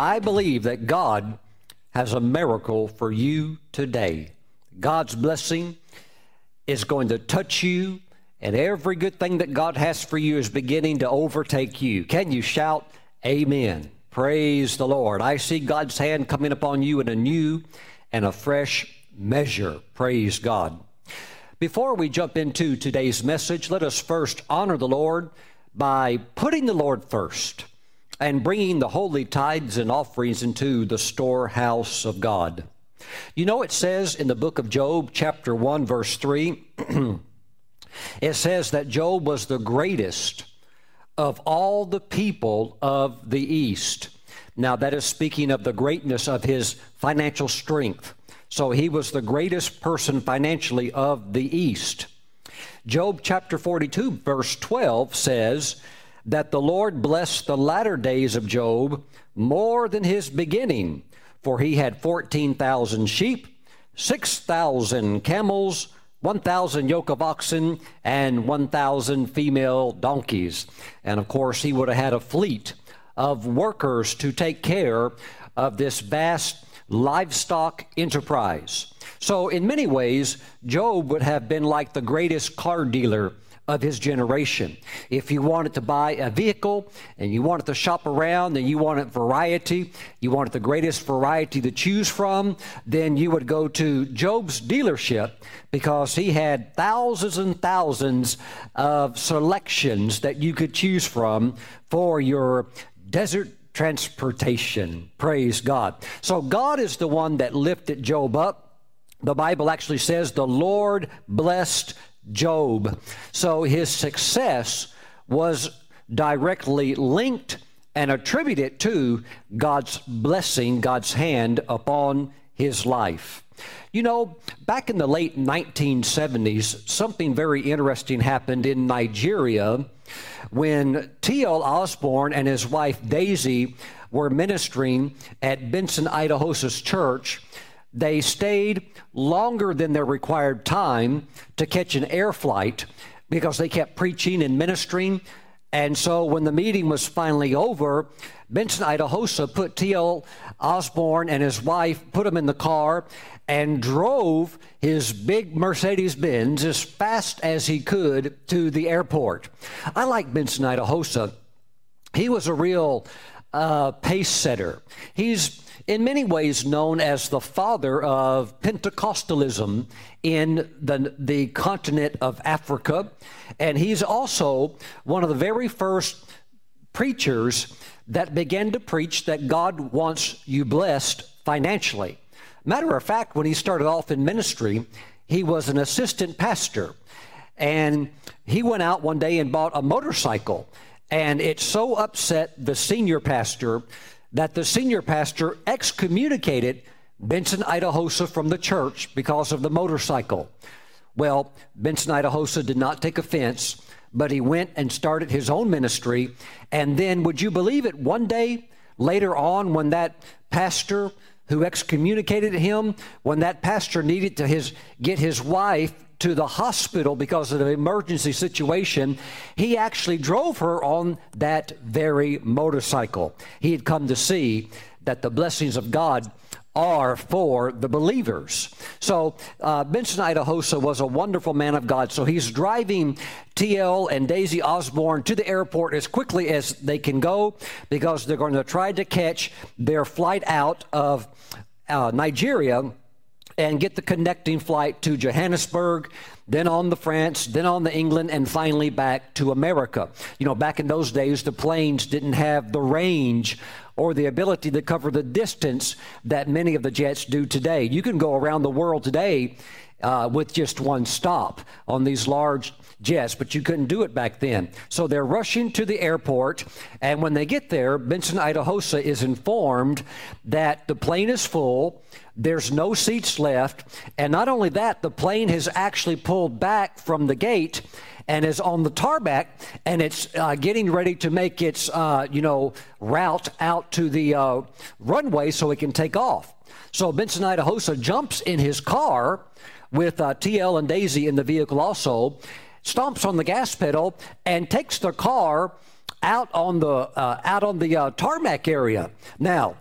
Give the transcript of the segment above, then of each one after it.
I believe that God has a miracle for you today. God's blessing is going to touch you, and every good thing that God has for you is beginning to overtake you. Can you shout, Amen? Praise the Lord. I see God's hand coming upon you in a new and a fresh measure. Praise God. Before we jump into today's message, let us first honor the Lord by putting the Lord first and bringing the holy tithes and offerings into the storehouse of God. You know, it says in the book of Job, chapter 1, verse 3, it says that Job was the greatest of all the people of the East. Now, that is speaking of the greatness of his financial strength. So he was the greatest person financially of the East. Job chapter 42, verse 12 says, that the Lord blessed the latter days of Job more than his beginning, for he had 14,000 sheep, 6,000 camels, 1,000 yoke of oxen, and 1,000 female donkeys. And of course, he would have had a fleet of workers to take care of this vast livestock enterprise. So, in many ways, Job would have been like the greatest car dealer of his generation. If you wanted to buy a vehicle and you wanted to shop around and you wanted variety, you wanted the greatest variety to choose from, then you would go to Job's dealership because he had thousands and thousands of selections that you could choose from for your desert transportation. Praise God. So God is the one that lifted Job up. The Bible actually says the Lord blessed Job. So his success was directly linked and attributed to God's blessing, God's hand upon his life. You know, back in the late 1970s, something very interesting happened in Nigeria when T.L. Osborn and his wife Daisy were ministering at Benson Idahosa's church they stayed longer than their required time to catch an air flight because they kept preaching and ministering. And so when the meeting was finally over, Benson Idahosa put T.L. Osborn and his wife, put him in the car, and drove his big Mercedes Benz as fast as he could to the airport. I like Benson Idahosa. He was a real uh, pace setter. He's in many ways known as the father of Pentecostalism in the, the continent of Africa. And he's also one of the very first preachers that began to preach that God wants you blessed financially. Matter of fact, when he started off in ministry, he was an assistant pastor. And he went out one day and bought a motorcycle. And it so upset the senior pastor that the senior pastor excommunicated Benson Idahosa from the church because of the motorcycle. Well, Benson Idahosa did not take offense, but he went and started his own ministry. And then, would you believe it, one day later on, when that pastor who excommunicated him, when that pastor needed to his, get his wife to the hospital because of an emergency situation, he actually drove her on that very motorcycle. He had come to see that the blessings of God are for the believers. So uh, Benson Idahosa was a wonderful man of God. So he's driving TL and Daisy Osborn to the airport as quickly as they can go because they're going to try to catch their flight out of uh, Nigeria and get the connecting flight to Johannesburg, then on the France, then on the England, and finally back to America. You know, back in those days, the planes didn't have the range or the ability to cover the distance that many of the jets do today. You can go around the world today uh, with just one stop on these large jets, but you couldn't do it back then. So they're rushing to the airport, and when they get there, Benson Idahosa is informed that the plane is full, there's no seats left, and not only that, the plane has actually pulled back from the gate and is on the tarmac and it's uh, getting ready to make its uh, you know route out to the uh, runway so it can take off so benson idahosa jumps in his car with uh, tl and daisy in the vehicle also stomps on the gas pedal and takes the car out on the uh, out on the uh, tarmac area. Now,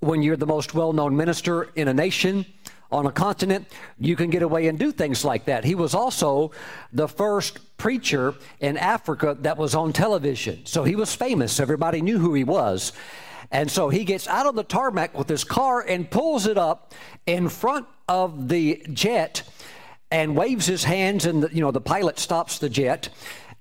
when you're the most well known minister in a nation, on a continent, you can get away and do things like that. He was also the first preacher in Africa that was on television. So he was famous. Everybody knew who he was. And so he gets out of the tarmac with his car and pulls it up in front of the jet and waves his hands and the, you know the pilot stops the jet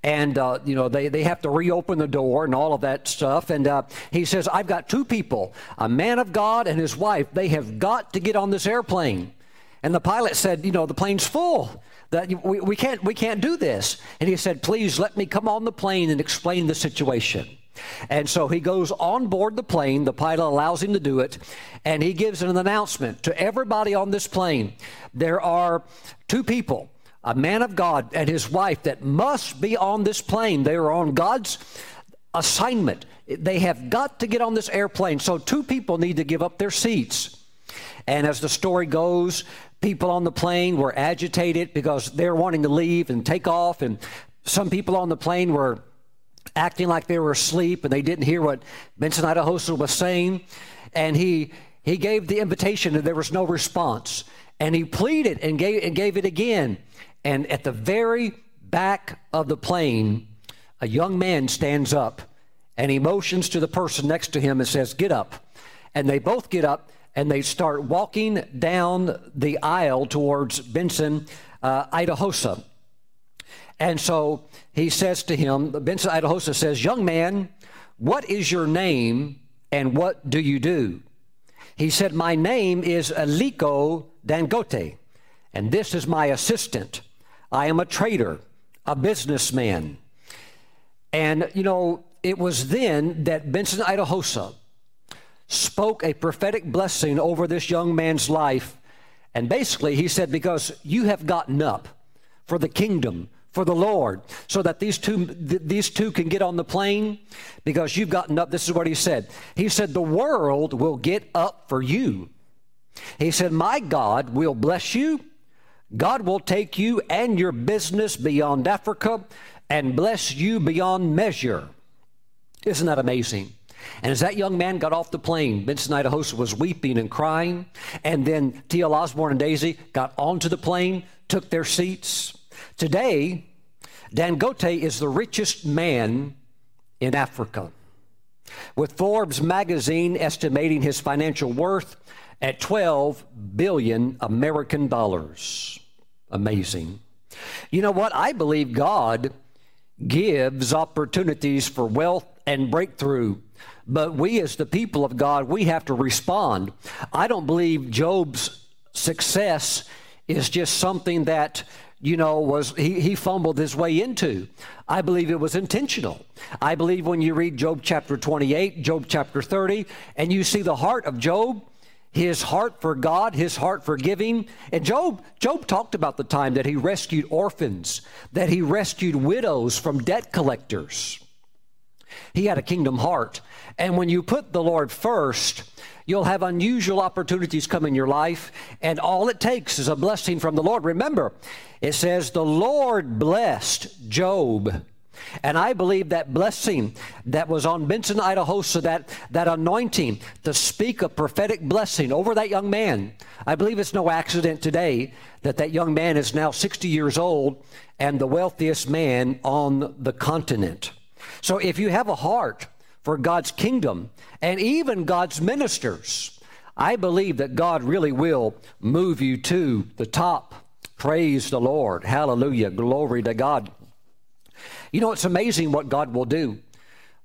and uh, you know they, they have to reopen the door and all of that stuff and uh, he says i've got two people a man of god and his wife they have got to get on this airplane and the pilot said you know the plane's full that we, we can't we can't do this and he said please let me come on the plane and explain the situation and so he goes on board the plane. The pilot allows him to do it. And he gives an announcement to everybody on this plane. There are two people a man of God and his wife that must be on this plane. They are on God's assignment. They have got to get on this airplane. So two people need to give up their seats. And as the story goes, people on the plane were agitated because they're wanting to leave and take off. And some people on the plane were acting like they were asleep and they didn't hear what Benson Idahosa was saying. And he, he gave the invitation and there was no response. And he pleaded and gave, and gave it again. And at the very back of the plane, a young man stands up and he motions to the person next to him and says, Get up. And they both get up and they start walking down the aisle towards Benson uh, Idahosa. And so he says to him, Benson Idahosa says, Young man, what is your name and what do you do? He said, My name is Aliko Dangote, and this is my assistant. I am a trader, a businessman. And, you know, it was then that Benson Idahosa spoke a prophetic blessing over this young man's life. And basically, he said, Because you have gotten up for the kingdom, for the Lord, so that these two, th- these two can get on the plane, because you've gotten up. This is what he said. He said, The world will get up for you. He said, My God will bless you God will take you and your business beyond Africa and bless you beyond measure. Isn't that amazing? And as that young man got off the plane, Benson Idahosa was weeping and crying. And then T.L. Osborn and Daisy got onto the plane, took their seats. Today, Dangote is the richest man in Africa. With Forbes magazine estimating his financial worth at 12 billion American dollars. Amazing. You know what? I believe God gives opportunities for wealth and breakthrough, but we as the people of God, we have to respond. I don't believe Job's success is just something that you know, was he, he fumbled his way into. I believe it was intentional. I believe when you read Job chapter 28, Job chapter 30, and you see the heart of Job, his heart for God, his heart for giving. And Job, Job talked about the time that he rescued orphans, that he rescued widows from debt collectors. He had a kingdom heart. And when you put the Lord first, you'll have unusual opportunities come in your life, and all it takes is a blessing from the Lord. Remember, it says, The Lord blessed Job and I believe that blessing that was on Benson Idahosa that, that anointing to speak a prophetic blessing over that young man, I believe it's no accident today that that young man is now 60 years old and the wealthiest man on the continent. So if you have a heart for God's kingdom and even God's ministers, I believe that God really will move you to the top. Praise the Lord. Hallelujah. Glory to God. You know, it's amazing what God will do.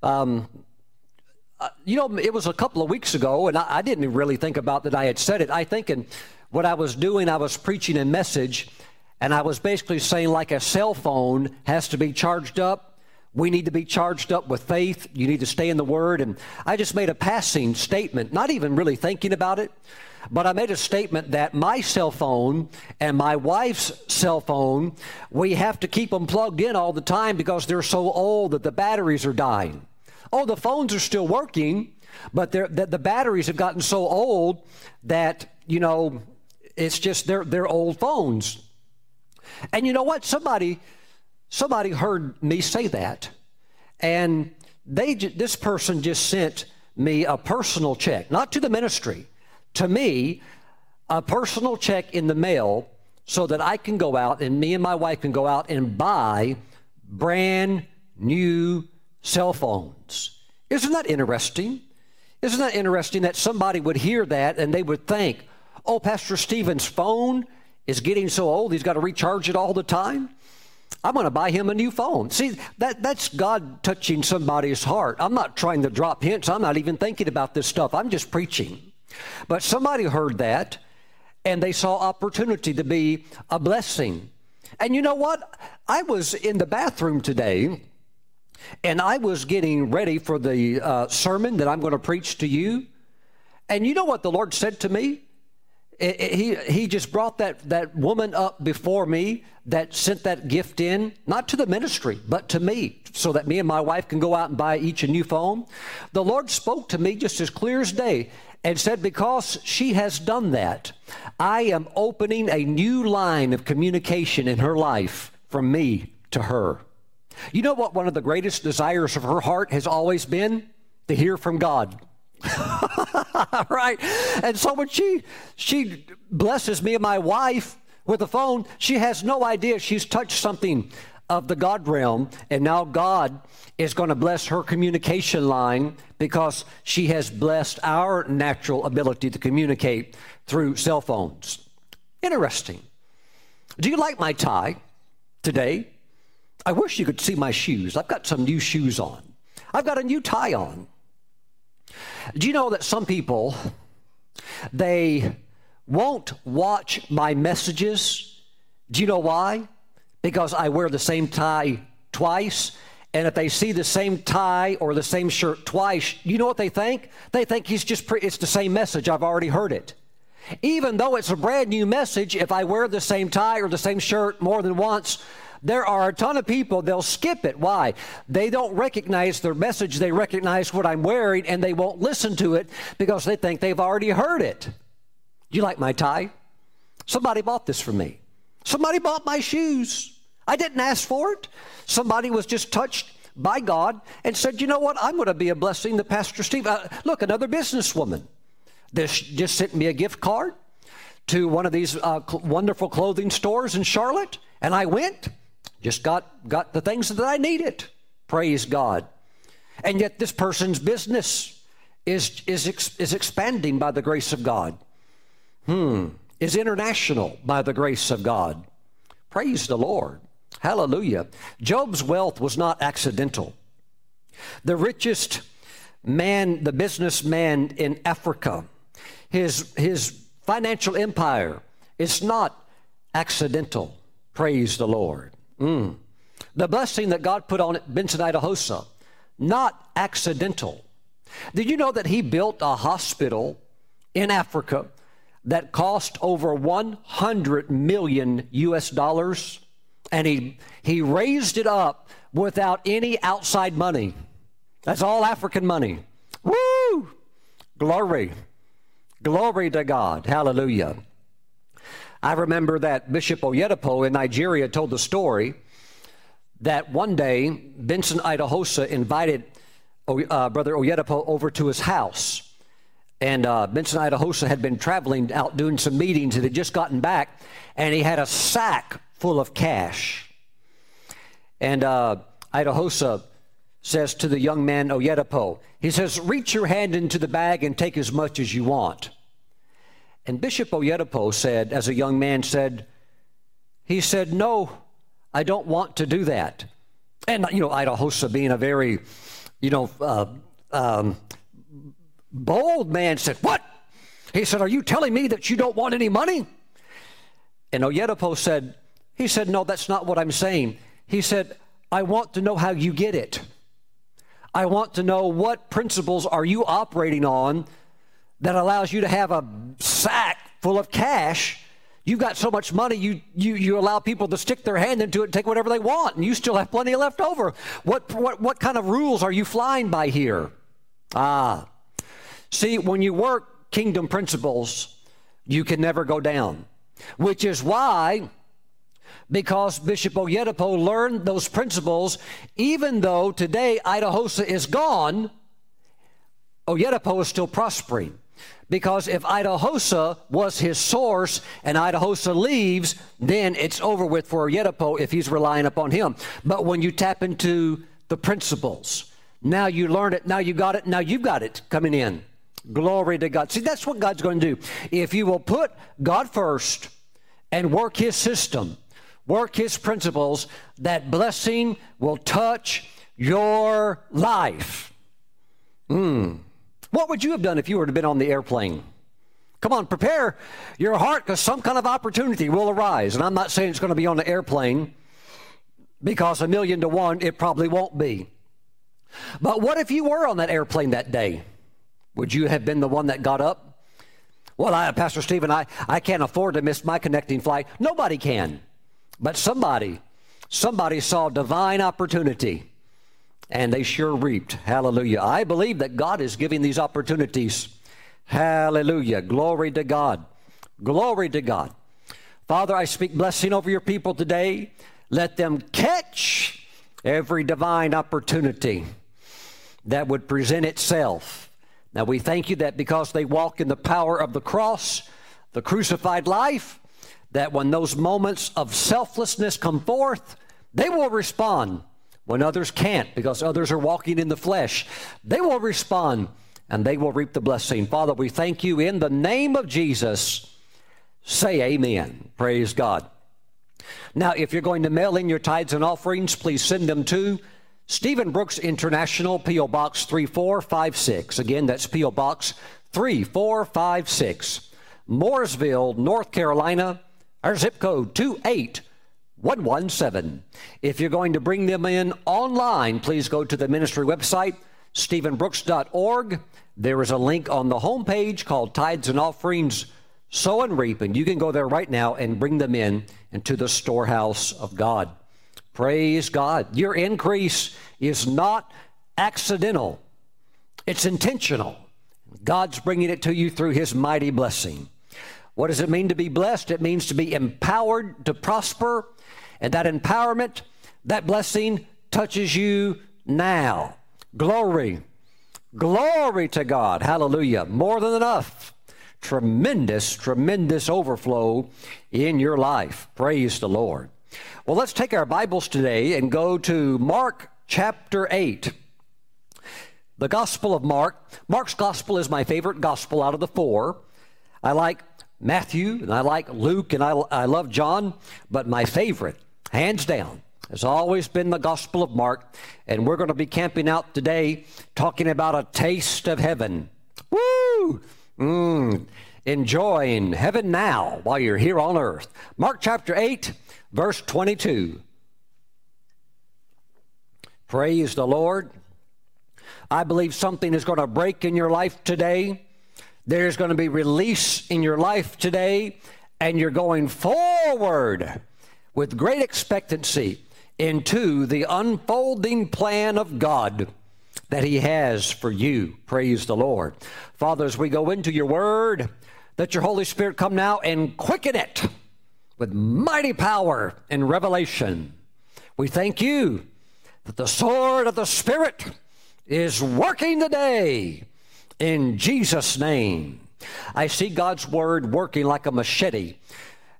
Um, uh, you know, it was a couple of weeks ago, and I, I, didn't really think about that I had said it. I think in what I was doing, I was preaching a message, and I was basically saying, like a cell phone has to be charged up. We need to be charged up with faith. You need to stay in the Word. And I just made a passing statement, not even really thinking about it. But I made a statement that my cell phone and my wife's cell phone, we have to keep them plugged in all the time because they're so old that the batteries are dying. Oh, the phones are still working, but the, the batteries have gotten so old that, you know, it's just they're, they're old phones. And you know what? Somebody, somebody heard me say that. And they, this person just sent me a personal check, not to the ministry, to me, a personal check in the mail so that I can go out and me and my wife can go out and buy brand new cell phones. Isn't that interesting? Isn't that interesting that somebody would hear that and they would think, oh, Pastor Stephen's phone is getting so old, he's got to recharge it all the time? I'm going to buy him a new phone. See, that, that's God touching somebody's heart. I'm not trying to drop hints. I'm not even thinking about this stuff. I'm just preaching. But somebody heard that and they saw opportunity to be a blessing. And you know what? I was in the bathroom today and I was getting ready for the uh, sermon that I'm going to preach to you. And you know what the Lord said to me? It, it, he, he just brought that, that woman up before me that sent that gift in, not to the ministry, but to me, so that me and my wife can go out and buy each a new phone. The Lord spoke to me just as clear as day and said, Because she has done that, I am opening a new line of communication in her life from me to her. You know what one of the greatest desires of her heart has always been? To hear from God. right? And so when she she blesses me and my wife with the phone, she has no idea she's touched something of the God realm, and now God is going to bless her communication line because she has blessed our natural ability to communicate through cell phones. Interesting. Do you like my tie today? I wish you could see my shoes. I've got some new shoes on. I've got a new tie on. Do you know that some people they won't watch my messages? Do you know why? Because I wear the same tie twice. And if they see the same tie or the same shirt twice, you know what they think? They think he's just pre- it's the same message. I've already heard it. Even though it's a brand new message, if I wear the same tie or the same shirt more than once, there are a ton of people, they'll skip it. Why? They don't recognize their message, they recognize what I'm wearing, and they won't listen to it because they think they've already heard it. You like my tie? Somebody bought this for me. Somebody bought my shoes. I didn't ask for it. Somebody was just touched by God and said, You know what? I'm going to be a blessing to Pastor Steve. Uh, look, another businesswoman. This just sent me a gift card to one of these uh, cl- wonderful clothing stores in Charlotte, and I went. Just got, got the things that I needed. Praise God. And yet, this person's business is, is, is expanding by the grace of God. Hmm. Is international by the grace of God. Praise the Lord. Hallelujah. Job's wealth was not accidental. The richest man, the businessman in Africa, his, his financial empire is not accidental. Praise the Lord. Mm. The blessing that God put on Benson Idahosa, not accidental. Did you know that he built a hospital in Africa that cost over 100 million US dollars? And he, he raised it up without any outside money. That's all African money. Woo! Glory. Glory to God. Hallelujah. I remember that Bishop Oyedepo in Nigeria told the story that one day Benson Idahosa invited uh, Brother Oyedepo over to his house. And uh, Benson Idahosa had been traveling out doing some meetings and had just gotten back, and he had a sack full of cash. And uh, Idahosa says to the young man Oyedepo, he says, Reach your hand into the bag and take as much as you want. And Bishop Oyedepo said, as a young man said, he said, No, I don't want to do that. And, you know, Idahosa being a very, you know, uh, um, bold man said, What? He said, Are you telling me that you don't want any money? And Oyedepo said, He said, No, that's not what I'm saying. He said, I want to know how you get it. I want to know what principles are you operating on that allows you to have a sack full of cash. You've got so much money, you, you, you allow people to stick their hand into it and take whatever they want, and you still have plenty left over. What, what, what kind of rules are you flying by here? Ah. See, when you work kingdom principles, you can never go down, which is why because Bishop Oyedepo learned those principles, even though today Idahosa is gone, Oyedepo is still prospering. Because if Idahosa was his source and Idahosa leaves, then it's over with for Oyedepo if he's relying upon him. But when you tap into the principles, now you learn it, now you got it, now you've got it coming in. Glory to God. See, that's what God's going to do. If you will put God first and work his system, work his principles, that blessing will touch your life. Hmm. What would you have done if you were to have been on the airplane? Come on, prepare your heart because some kind of opportunity will arise. And I'm not saying it's going to be on the airplane because a million to one, it probably won't be. But what if you were on that airplane that day? Would you have been the one that got up? Well, I, Pastor Stephen, I, I can't afford to miss my connecting flight. Nobody can. But somebody, somebody saw divine opportunity and they sure reaped. Hallelujah. I believe that God is giving these opportunities. Hallelujah. Glory to God. Glory to God. Father, I speak blessing over your people today. Let them catch every divine opportunity that would present itself. Now we thank you that because they walk in the power of the cross, the crucified life, that when those moments of selflessness come forth, they will respond when others can't because others are walking in the flesh. They will respond and they will reap the blessing. Father, we thank you in the name of Jesus. Say amen. Praise God. Now, if you're going to mail in your tithes and offerings, please send them to Stephen Brooks International, P.O. Box 3456. Again, that's P.O. Box 3456, Mooresville, North Carolina. Our zip code 28117. If you're going to bring them in online, please go to the ministry website, stephenbrooks.org. There is a link on the homepage called Tithes and Offerings, Sow and Reap, and you can go there right now and bring them in into the storehouse of God. Praise God. Your increase is not accidental, it's intentional. God's bringing it to you through His mighty blessing. What does it mean to be blessed? It means to be empowered to prosper and that empowerment, that blessing touches you now. Glory. Glory to God. Hallelujah. More than enough. Tremendous, tremendous overflow in your life. Praise the Lord. Well, let's take our Bibles today and go to Mark chapter 8. The Gospel of Mark. Mark's Gospel is my favorite Gospel out of the four. I like Matthew and I like Luke and I, I love John, but my favorite hands down, has always been the Gospel of Mark. And we're going to be camping out today talking about a taste of heaven. Woo! Mm, enjoying heaven now while you're here on earth. Mark chapter 8, verse 22. Praise the Lord. I believe something is going to break in your life today. There's going to be release in your life today, and you're going forward with great expectancy into the unfolding plan of God that He has for you. Praise the Lord. Father, as we go into your word, let your Holy Spirit come now and quicken it with mighty power and revelation. We thank you that the sword of the Spirit is working today in Jesus' name. I see God's word working like a machete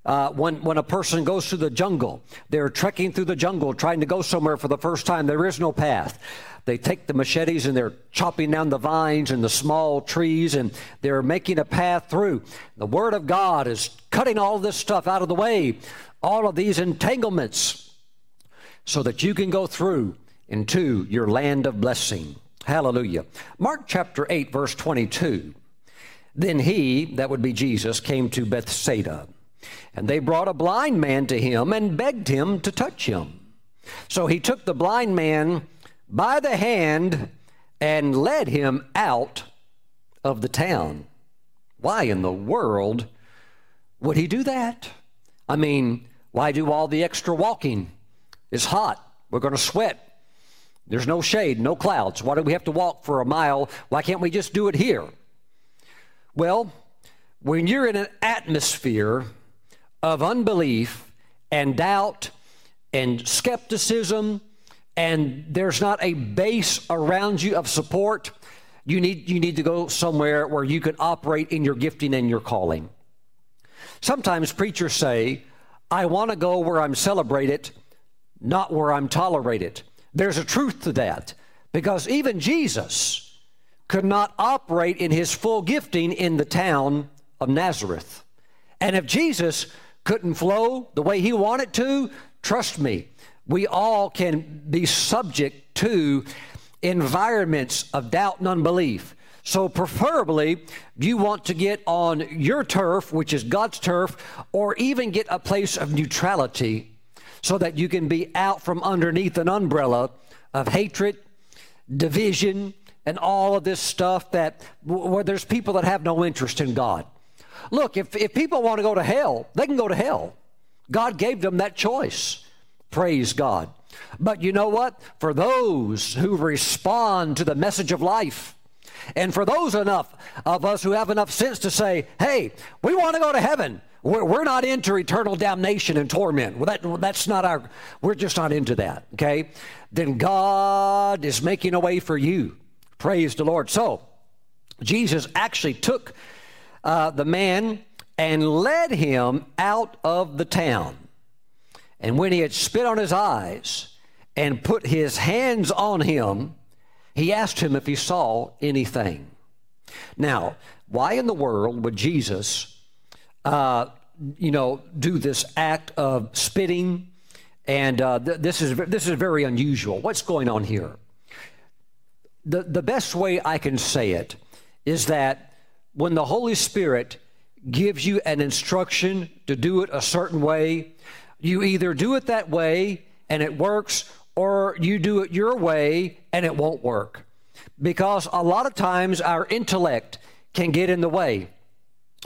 uh, when, when a person goes through the jungle, they're trekking through the jungle trying to go somewhere for the first time. There is no path. They take the machetes and they're chopping down the vines and the small trees and they're making a path through. The Word of God is cutting all this stuff out of the way, all of these entanglements, so that you can go through into your land of blessing. Hallelujah. Mark chapter 8, verse 22. Then he, that would be Jesus, came to Bethsaida and they brought a blind man to him and begged him to touch him. So he took the blind man by the hand and led him out of the town. Why in the world would he do that? I mean, why do all the extra walking? It's hot. We're going to sweat. There's no shade, no clouds. Why do we have to walk for a mile? Why can't we just do it here? Well, when you're in an atmosphere of unbelief and doubt and skepticism, and there's not a base around you of support, You need, you need to go somewhere where you can operate in your gifting and your calling. Sometimes preachers say, I want to go where I'm celebrated, not where I'm tolerated. There's a truth to that because even Jesus could not operate in his full gifting in the town of Nazareth. And if Jesus couldn't flow the way he wanted to, trust me, we all can be subject to environments of doubt and unbelief. So, preferably, you want to get on your turf, which is God's turf, or even get a place of neutrality so that you can be out from underneath an umbrella of hatred, division, and all of this stuff that where there's people that have no interest in God. Look, if, if people want to go to hell, they can go to hell. God gave them that choice. Praise God. But you know what? For those who respond to the message of life, and for those enough of us who have enough sense to say, hey, we want to go to heaven. We're, we're not into eternal damnation and torment. Well, that, that's not our, we're just not into that, okay? Then God is making a way for you. Praise the Lord. So, Jesus actually took uh, the man and led him out of the town. And when he had spit on his eyes and put his hands on him, he asked him if he saw anything. Now, why in the world would Jesus, uh, you know, do this act of spitting? And uh, th- this is this is very unusual. What's going on here? The the best way I can say it is that when the Holy Spirit gives you an instruction to do it a certain way, you either do it that way and it works, or you do it your way and it won't work. Because a lot of times our intellect can get in the way.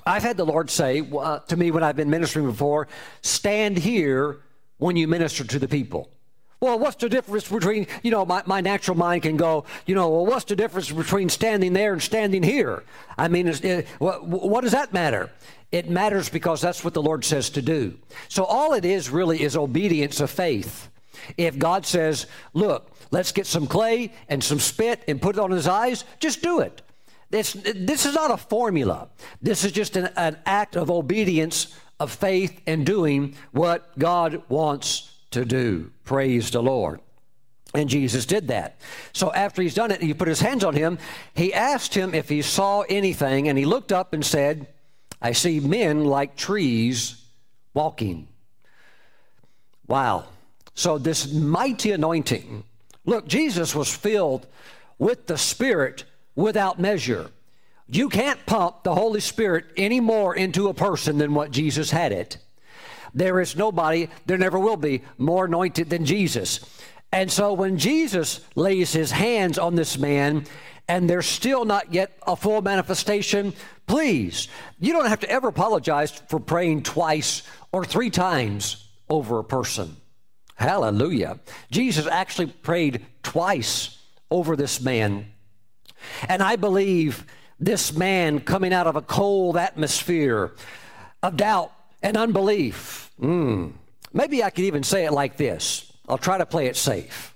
I've had the Lord say uh, to me when I've been ministering before, stand here when you minister to the people. Well, what's the difference between, you know, my, my natural mind can go, you know, well, what's the difference between standing there and standing here? I mean, it, what, what does that matter? It matters because that's what the Lord says to do. So all it is really is obedience of faith. If God says, look, let's get some clay and some spit and put it on his eyes, just do it. This, this is not a formula. This is just an, an act of obedience, of faith, and doing what God wants to do. Praise the Lord. And Jesus did that. So after he's done it, he put his hands on him. He asked him if he saw anything, and he looked up and said, I see men like trees walking. Wow. So, this mighty anointing, look, Jesus was filled with the Spirit without measure. You can't pump the Holy Spirit any more into a person than what Jesus had it. There is nobody, there never will be, more anointed than Jesus. And so when Jesus lays his hands on this man and there's still not yet a full manifestation, please, you don't have to ever apologize for praying twice or three times over a person. Hallelujah. Jesus actually prayed twice over this man. And I believe this man coming out of a cold atmosphere of doubt and unbelief. Mm, maybe I could even say it like this. I'll try to play it safe.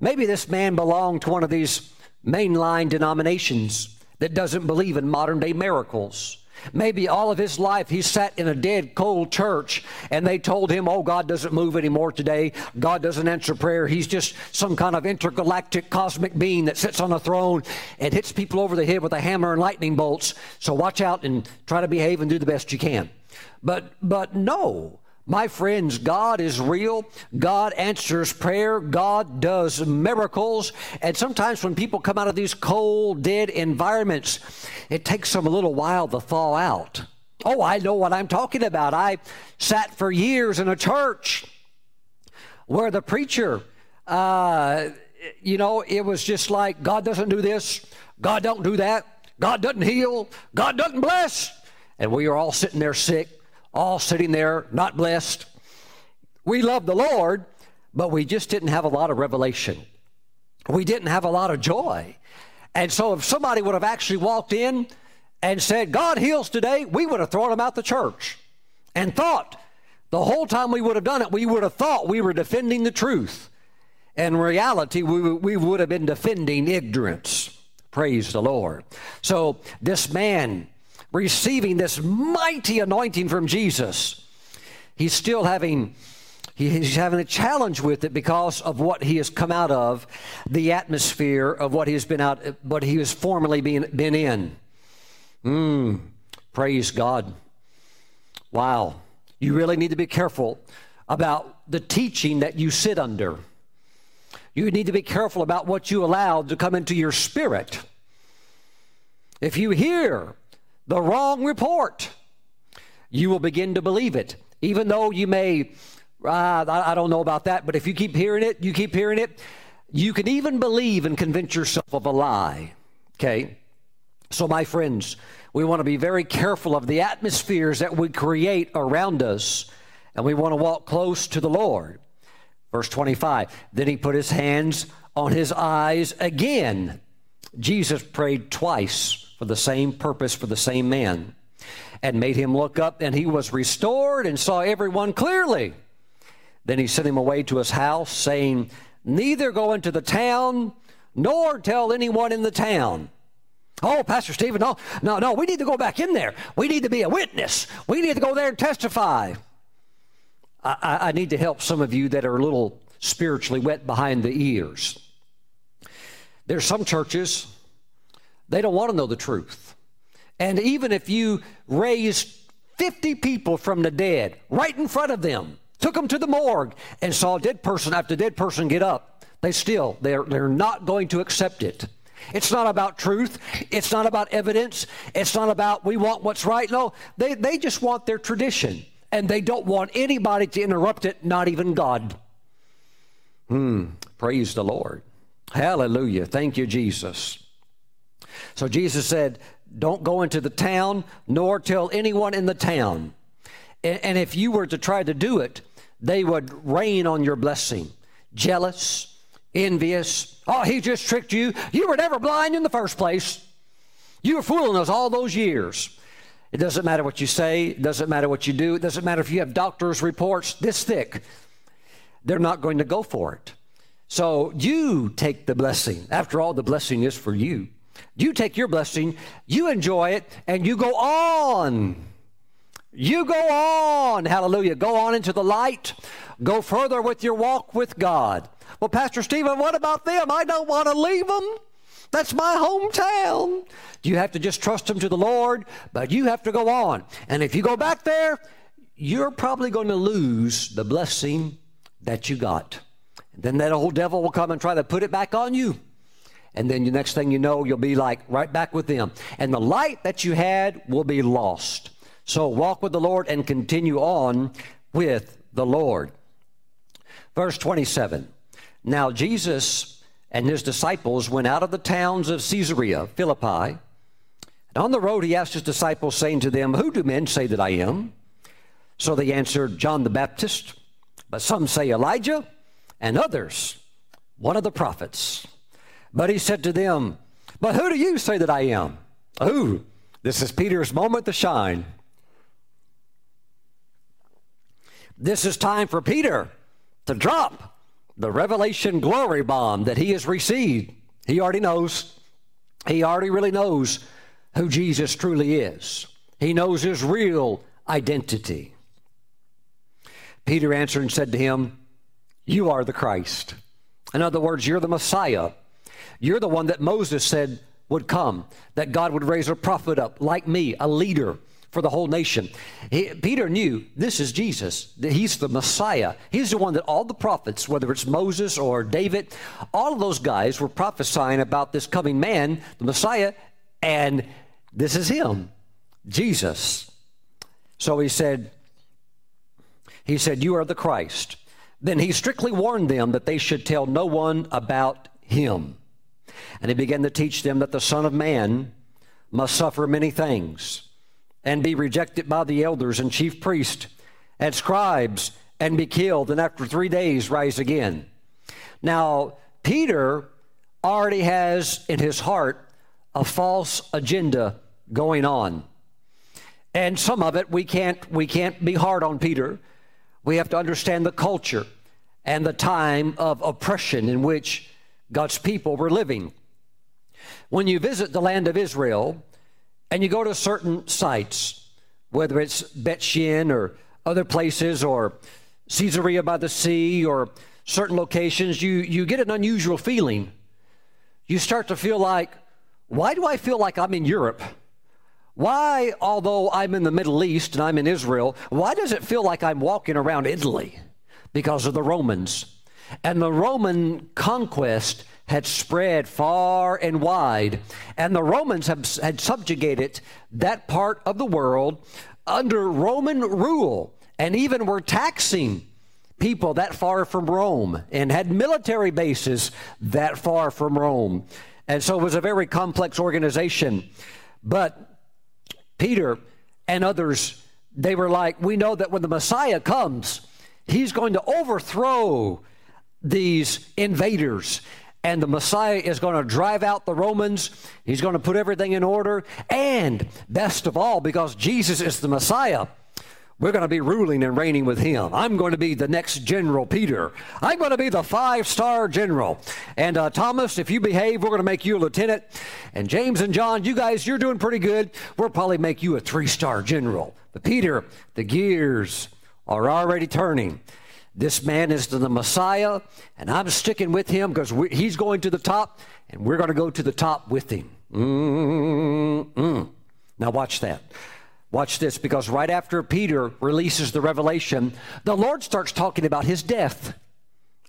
Maybe this man belonged to one of these mainline denominations that doesn't believe in modern day miracles. Maybe all of his life he sat in a dead, cold church and they told him, oh, God doesn't move anymore today. God doesn't answer prayer. He's just some kind of intergalactic cosmic being that sits on a throne and hits people over the head with a hammer and lightning bolts. So watch out and try to behave and do the best you can. But, but no. My friends, God is real. God answers prayer. God does miracles. And sometimes when people come out of these cold, dead environments, it takes them a little while to thaw out. Oh, I know what I'm talking about. I sat for years in a church where the preacher, uh, you know, it was just like God doesn't do this, God don't do that, God doesn't heal, God doesn't bless. And we are all sitting there sick all sitting there, not blessed. We love the Lord, but we just didn't have a lot of revelation. We didn't have a lot of joy. And so, if somebody would have actually walked in and said, God heals today, we would have thrown them out the church and thought the whole time we would have done it, we would have thought we were defending the truth. In reality, we, we would have been defending ignorance. Praise the Lord. So, this man receiving this mighty anointing from Jesus, he's still having he's having a challenge with it because of what he has come out of, the atmosphere of what he has been out, what he has formerly been, been in. Mm, praise God. Wow. You really need to be careful about the teaching that you sit under. You need to be careful about what you allow to come into your spirit. If you hear the wrong report, you will begin to believe it, even though you may, uh, I don't know about that, but if you keep hearing it, you keep hearing it, you can even believe and convince yourself of a lie. Okay? So, my friends, we want to be very careful of the atmospheres that we create around us, and we want to walk close to the Lord. Verse 25 Then he put his hands on his eyes again. Jesus prayed twice for the same purpose for the same man and made him look up, and he was restored and saw everyone clearly. Then he sent him away to his house, saying, Neither go into the town, nor tell anyone in the town. Oh, Pastor Stephen, no, no, no, we need to go back in there. We need to be a witness. We need to go there and testify. I, I need to help some of you that are a little spiritually wet behind the ears. There's some churches, they don't want to know the truth. And even if you raised 50 people from the dead right in front of them, took them to the morgue, and saw dead person after dead person get up, they still, they're, they're not going to accept it. It's not about truth. It's not about evidence. It's not about we want what's right. No, they, they just want their tradition and they don't want anybody to interrupt it, not even God. Hmm, praise the Lord. Hallelujah. Thank you, Jesus. So Jesus said, Don't go into the town, nor tell anyone in the town. And, and if you were to try to do it, they would rain on your blessing. Jealous, envious. Oh, he just tricked you. You were never blind in the first place. You were fooling us all those years. It doesn't matter what you say, it doesn't matter what you do, it doesn't matter if you have doctor's reports this thick. They're not going to go for it. So you take the blessing. After all, the blessing is for you. You take your blessing, you enjoy it, and you go on. You go on. Hallelujah. Go on into the light. Go further with your walk with God. Well, Pastor Stephen, what about them? I don't want to leave them. That's my hometown. You have to just trust them to the Lord, but you have to go on. And if you go back there, you're probably going to lose the blessing that you got. Then that old devil will come and try to put it back on you. And then the next thing you know, you'll be like right back with them. And the light that you had will be lost. So walk with the Lord and continue on with the Lord. Verse 27. Now Jesus and his disciples went out of the towns of Caesarea Philippi and on the road, he asked his disciples, saying to them, Who do men say that I am? So they answered, John the Baptist, but some say Elijah, and others, one of the prophets. But he said to them, But who do you say that I am? Who? This is Peter's moment to shine. This is time for Peter to drop the revelation glory bomb that he has received. He already knows. He already really knows who Jesus truly is. He knows his real identity. Peter answered and said to him, You are the Christ. In other words, you're the Messiah. You're the one that Moses said would come, that God would raise a prophet up like me, a leader for the whole nation. He, Peter knew this is Jesus. That he's the Messiah. He's the one that all the prophets, whether it's Moses or David, all of those guys were prophesying about this coming man, the Messiah, and this is him, Jesus. So he said, he said, You are the Christ. Then he strictly warned them that they should tell no one about him. And he began to teach them that the Son of Man must suffer many things and be rejected by the elders and chief priests and scribes and be killed, and after three days rise again. Now, Peter already has in his heart a false agenda going on. And some of it we can't we can't be hard on Peter. We have to understand the culture and the time of oppression in which God's people were living. When you visit the land of Israel and you go to certain sites, whether it's Bet Shean or other places or Caesarea by the sea or certain locations, you, you get an unusual feeling. You start to feel like, why do I feel like I'm in Europe? Why, although I'm in the Middle East and I'm in Israel, why does it feel like I'm walking around Italy? Because of the Romans. And the Roman conquest had spread far and wide, and the Romans had subjugated that part of the world under Roman rule, and even were taxing people that far from Rome and had military bases that far from Rome. And so it was a very complex organization. But Peter and others, they were like, we know that when the Messiah comes, he's going to overthrow these invaders. And the Messiah is going to drive out the Romans. He's going to put everything in order. And best of all, because Jesus is the Messiah, we're going to be ruling and reigning with him. I'm going to be the next General Peter. I'm going to be the five star general. And uh, Thomas, if you behave, we're going to make you a lieutenant. And James and John, you guys, you're doing pretty good. We'll probably make you a three star general. But Peter, the gears are already turning. This man is the Messiah, and I'm sticking with him because he's going to the top, and we're going to go to the top with him. Mm-mm. Now, watch that. Watch this, because right after Peter releases the revelation, the Lord starts talking about his death.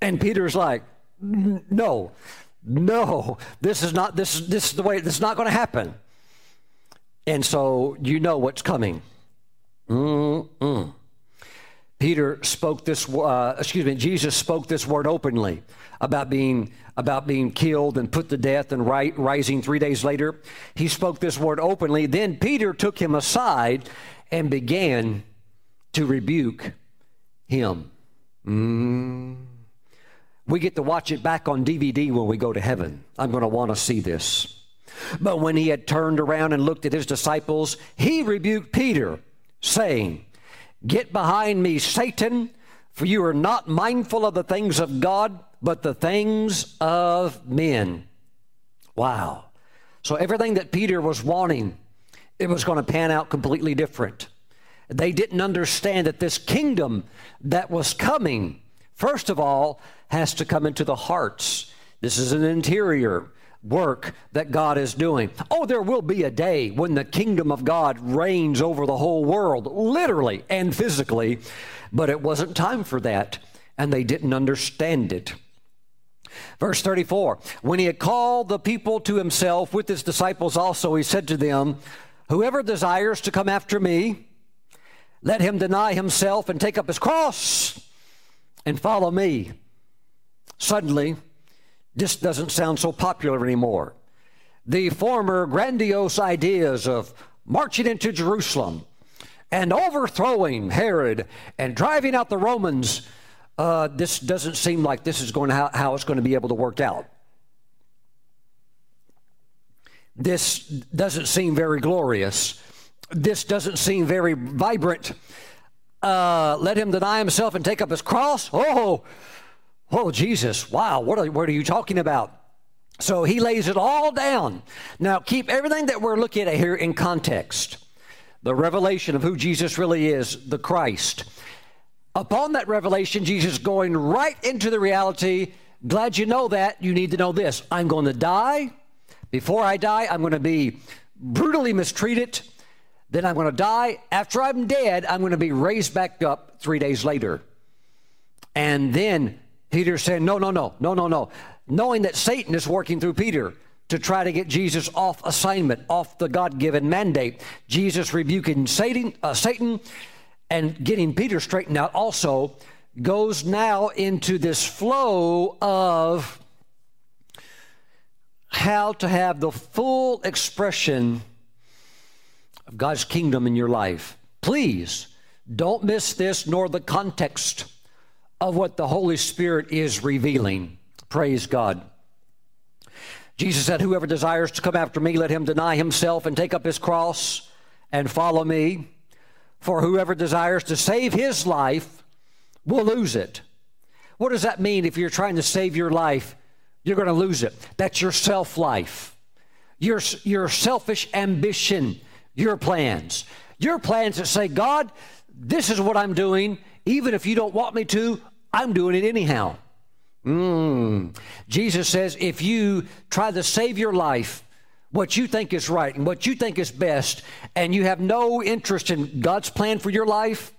And Peter's like, no, no, this is not, this, this is the way, this is not going to happen. And so you know what's coming. Mm-mm. Peter spoke this, uh, excuse me, Jesus spoke this word openly about being, about being killed and put to death and ri- rising three days later. He spoke this word openly. Then Peter took him aside and began to rebuke him. Mm. We get to watch it back on DVD when we go to heaven. I'm going to want to see this. But when he had turned around and looked at his disciples, he rebuked Peter, saying, Get behind me, Satan, for you are not mindful of the things of God, but the things of men. Wow. So everything that Peter was wanting, it was going to pan out completely different. They didn't understand that this kingdom that was coming, first of all, has to come into the hearts. This is an interior work that God is doing. Oh, there will be a day when the kingdom of God reigns over the whole world, literally and physically, but it wasn't time for that, and they didn't understand it. Verse 34 When he had called the people to himself with his disciples also, he said to them, Whoever desires to come after me, let him deny himself and take up his cross and follow me. Suddenly, this doesn't sound so popular anymore. The former grandiose ideas of marching into Jerusalem and overthrowing Herod and driving out the Romans, uh, this doesn't seem like this is going to how, how it's going to be able to work out. This doesn't seem very glorious. This doesn't seem very vibrant. Uh, let him deny himself and take up his cross. Oh, Oh, Jesus, wow, what are, what are you talking about? So he lays it all down. Now, keep everything that we're looking at here in context. The revelation of who Jesus really is, the Christ. Upon that revelation, Jesus going right into the reality. Glad you know that. You need to know this. I'm going to die. Before I die, I'm going to be brutally mistreated. Then I'm going to die. After I'm dead, I'm going to be raised back up three days later. And then Peter saying, No, no, no, no, no, no. Knowing that Satan is working through Peter to try to get Jesus off assignment, off the God given mandate. Jesus rebuking Satan, uh, Satan and getting Peter straightened out also goes now into this flow of how to have the full expression of God's kingdom in your life. Please don't miss this nor the context of what the Holy Spirit is revealing. Praise God. Jesus said, Whoever desires to come after me, let him deny himself and take up his cross and follow me. For whoever desires to save his life will lose it. What does that mean if you're trying to save your life? You're going to lose it. That's your self life. your, your selfish ambition, your plans. Your plans that say, God, this is what I'm doing. Even if you don't want me to, I'm doing it anyhow. Mm. Jesus says, if you try to save your life, what you think is right and what you think is best, and you have no interest in God's plan for your life,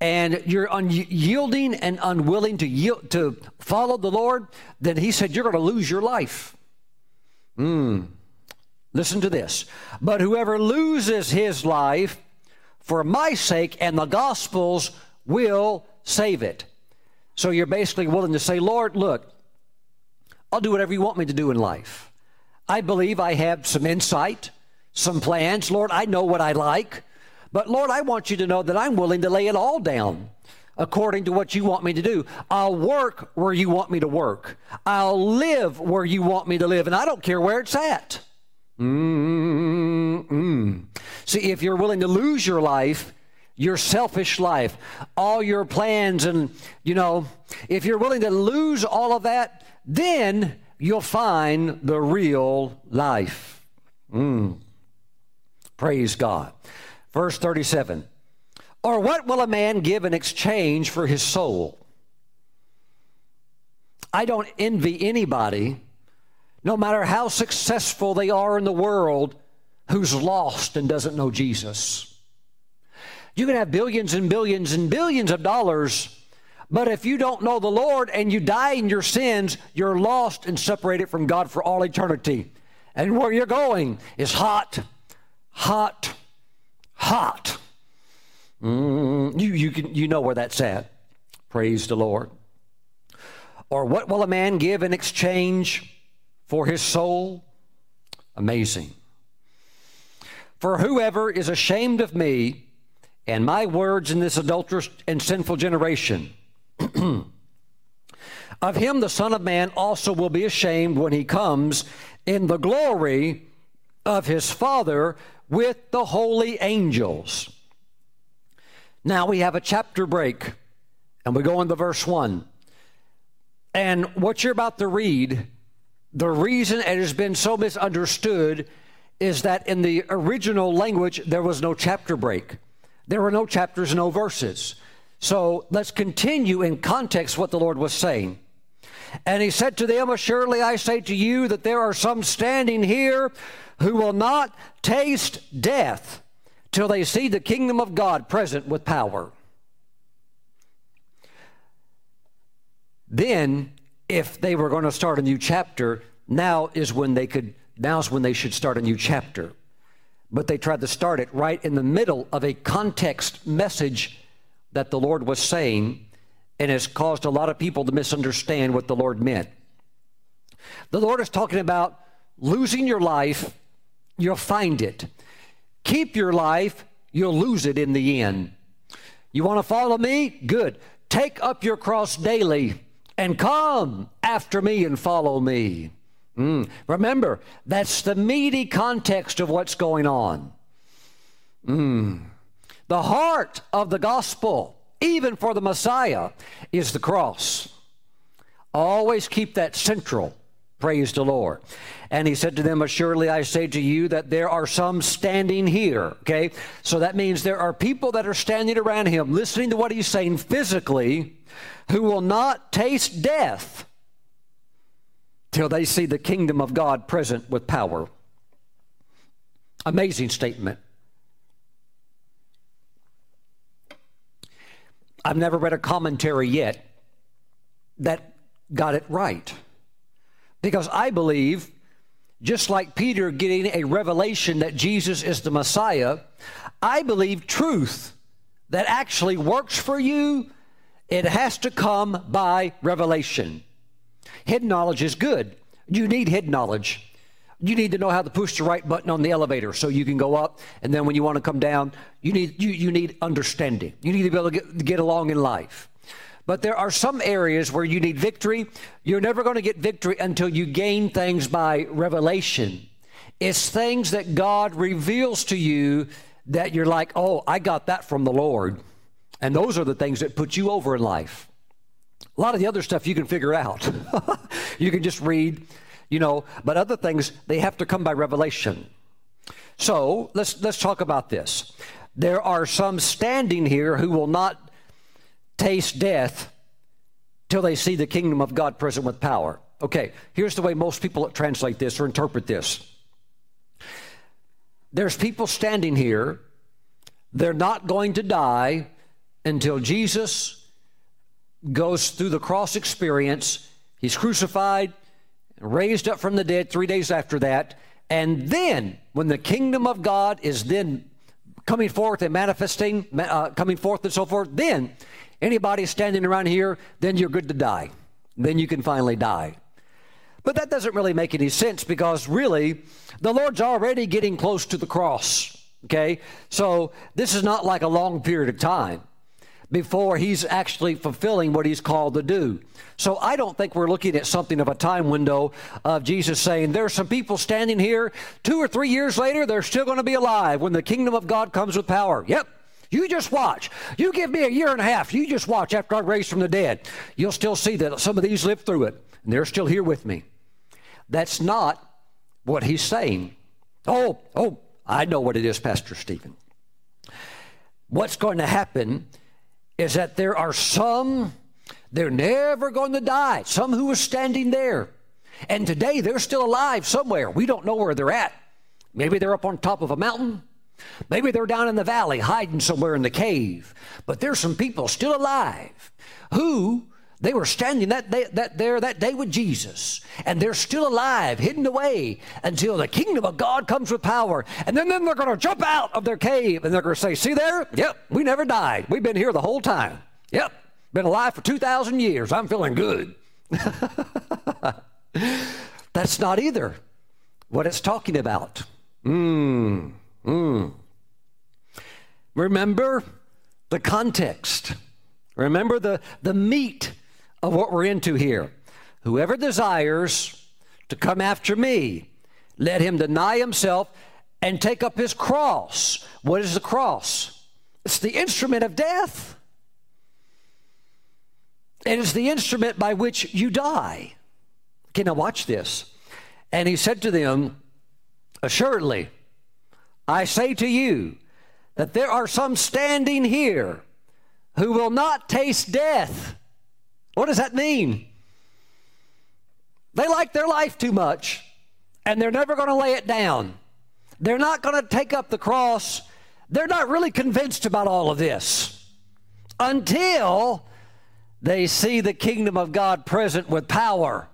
and you're unyielding and unwilling to yield, to follow the Lord, then He said you're going to lose your life. Mm. Listen to this. But whoever loses his life for my sake and the gospel's will save it. So you're basically willing to say, Lord, look, I'll do whatever you want me to do in life. I believe I have some insight, some plans. Lord, I know what I like. But Lord, I want you to know that I'm willing to lay it all down according to what you want me to do. I'll work where you want me to work. I'll live where you want me to live, and I don't care where it's at. Mm-mm. See, if you're willing to lose your life, your selfish life, all your plans, and, you know, if you're willing to lose all of that, then you'll find the real life. Mm. Praise God. Verse 37 Or what will a man give in exchange for his soul? I don't envy anybody no matter how successful they are in the world, who's lost and doesn't know Jesus. You can have billions and billions and billions of dollars, but if you don't know the Lord and you die in your sins, you're lost and separated from God for all eternity. And where you're going is hot, hot, hot. Mm, you, you, can, you know where that's at. Praise the Lord. Or what will a man give in exchange for his soul. Amazing. For whoever is ashamed of me and my words in this adulterous and sinful generation, of him the Son of Man also will be ashamed when he comes in the glory of his Father with the holy angels. Now we have a chapter break, and we go into verse 1. And what you're about to read the reason it has been so misunderstood is that in the original language, there was no chapter break. There were no chapters, no verses. So let's continue in context what the Lord was saying. And he said to them, Assuredly I say to you that there are some standing here who will not taste death till they see the kingdom of God present with power. Then if they were going to start a new chapter, now is when they could, now's when they should start a new chapter. But they tried to start it right in the middle of a context message that the Lord was saying, and has caused a lot of people to misunderstand what the Lord meant. The Lord is talking about losing your life, you'll find it. Keep your life, you'll lose it in the end. You want to follow me? Good. Take up your cross daily and come after me and follow me. Mm. Remember, that's the meaty context of what's going on. Mm. The heart of the gospel, even for the Messiah, is the cross. Always keep that central. Praise the Lord. And he said to them, Assuredly I say to you that there are some standing here. Okay? So that means there are people that are standing around him, listening to what he's saying physically, who will not taste death till they see the kingdom of God present with power. Amazing statement. I've never read a commentary yet that got it right. Because I believe, just like Peter getting a revelation that Jesus is the Messiah, I believe truth that actually works for you it has to come by revelation. Hidden knowledge is good. You need hidden knowledge. You need to know how to push the right button on the elevator so you can go up, and then when you want to come down, you need you, you need understanding. You need to be able to get, get along in life. But there are some areas where you need victory. You're never going to get victory until you gain things by revelation. It's things that God reveals to you that you're like, oh, I got that from the Lord. And those are the things that put you over in life. A lot of the other stuff you can figure out. you can just read. you know, but other things, they have to come by revelation. So let's, let's talk about this. There are some standing here who will not taste death till they see the kingdom of God present with power. Okay, here's the way most people translate this or interpret this. There's people standing here, they're not going to die until Jesus goes through the cross experience. He's crucified, raised up from the dead three days after that. And then, when the kingdom of God is then coming forth and manifesting, uh, coming forth and so forth, then anybody standing around here, then you're good to die. Then you can finally die. But that doesn't really make any sense because really, the Lord's already getting close to the cross. Okay? So this is not like a long period of time before he's actually fulfilling what he's called to do. So I don't think we're looking at something of a time window of Jesus saying, There's some people standing here, two or three years later, they're still going to be alive when the kingdom of God comes with power. Yep. You just watch. You give me a year and a half. You just watch after I raise from the dead. You'll still see that some of these lived through it, and they're still here with me. That's not what he's saying. Oh, oh, I know what it is, Pastor Stephen. What's going to happen is that there are some, they're never going to die, some who are standing there. And today they're still alive somewhere. We don't know where they're at. Maybe they're up on top of a mountain. Maybe they're down in the valley hiding somewhere in the cave. But there's some people still alive who they were standing that, day, that there that day with Jesus, and they're still alive, hidden away until the kingdom of God comes with power. And then, then they're going to jump out of their cave and they're going to say, See there? Yep, we never died. We've been here the whole time. Yep, been alive for 2,000 years. I'm feeling good. That's not either what it's talking about. Mm, mm. Remember the context. Remember the, the meat of what we're into here. Whoever desires to come after me, let him deny himself and take up his cross. What is the cross? It's the instrument of death. It is the instrument by which you die. Okay, now watch this. And he said to them, Assuredly, I say to you that there are some standing here who will not taste death what does that mean? They like their life too much, and they're never going to lay it down. They're not going to take up the cross. They're not really convinced about all of this until they see the kingdom of God present with power.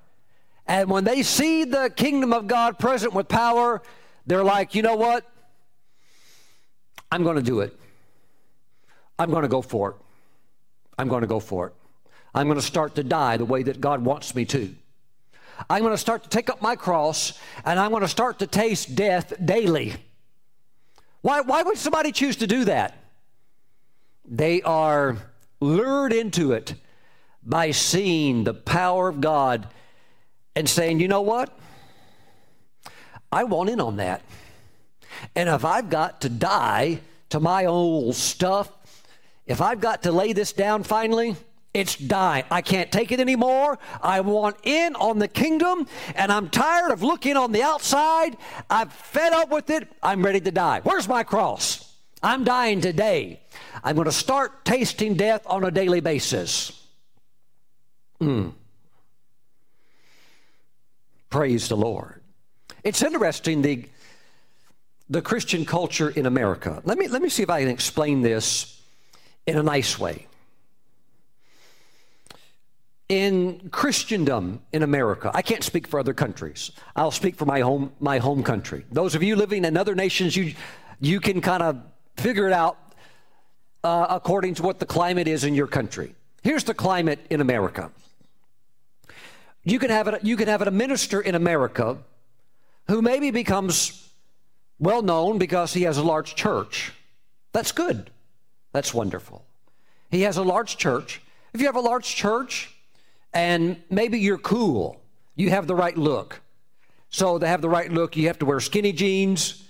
And when they see the kingdom of God present with power, they're like, you know what? I'm going to do it. I'm going to go for it. I'm going to go for it. I'm going to start to die the way that God wants me to. I'm going to start to take up my cross and I'm going to start to taste death daily. Why, why would somebody choose to do that? They are lured into it by seeing the power of God and saying, you know what? I want in on that. And if I've got to die to my old stuff, if I've got to lay this down finally, it's dying. I can't take it anymore. I want in on the kingdom, and I'm tired of looking on the outside. I'm fed up with it. I'm ready to die. Where's my cross? I'm dying today. I'm going to start tasting death on a daily basis. Mm. Praise the Lord. It's interesting the the Christian culture in America. Let me let me see if I can explain this in a nice way in Christendom in America, I can't speak for other countries. I'll speak for my home, my home country. Those of you living in other nations, you, you can kind of figure it out uh, according to what the climate is in your country. Here's the climate in America. You can have it, you can have it, a minister in America who maybe becomes well known because he has a large church. That's good. That's wonderful. He has a large church. If you have a large church, and maybe you're cool. You have the right look. So to have the right look, you have to wear skinny jeans,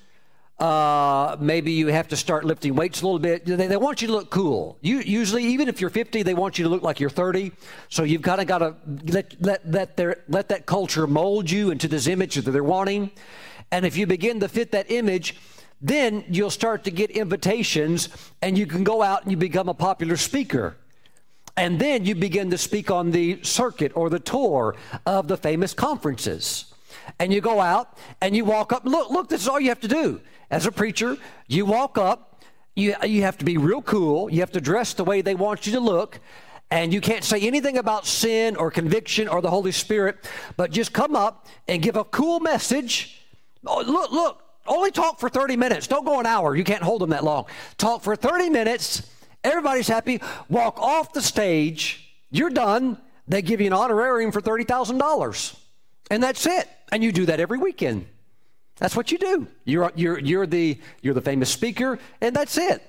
Uh, maybe you have to start lifting weights a little bit. They, they want you to look cool. You, usually, even if you're 50, they want you to look like you're 30. So you've kind of got to let, let, let, their, let that culture mold you into this image that they're wanting. And if you begin to fit that image, then you'll start to get invitations and you can go out and you become a popular speaker. And then you begin to speak on the circuit or the tour of the famous conferences. And you go out and you walk up. Look, look, this is all you have to do as a preacher, you walk up, you, you have to be real cool, you have to dress the way they want you to look, and you can't say anything about sin or conviction or the Holy Spirit, but just come up and give a cool message. Oh, look, look, only talk for 30 minutes. Don't go an hour. You can't hold them that long. Talk for 30 minutes. Everybody's happy. Walk off the stage. You're done. They give you an honorarium for $30,000. And that's it. And you do that every weekend. That's what you do. You're, you're, you're, the, you're the famous speaker, and that's it.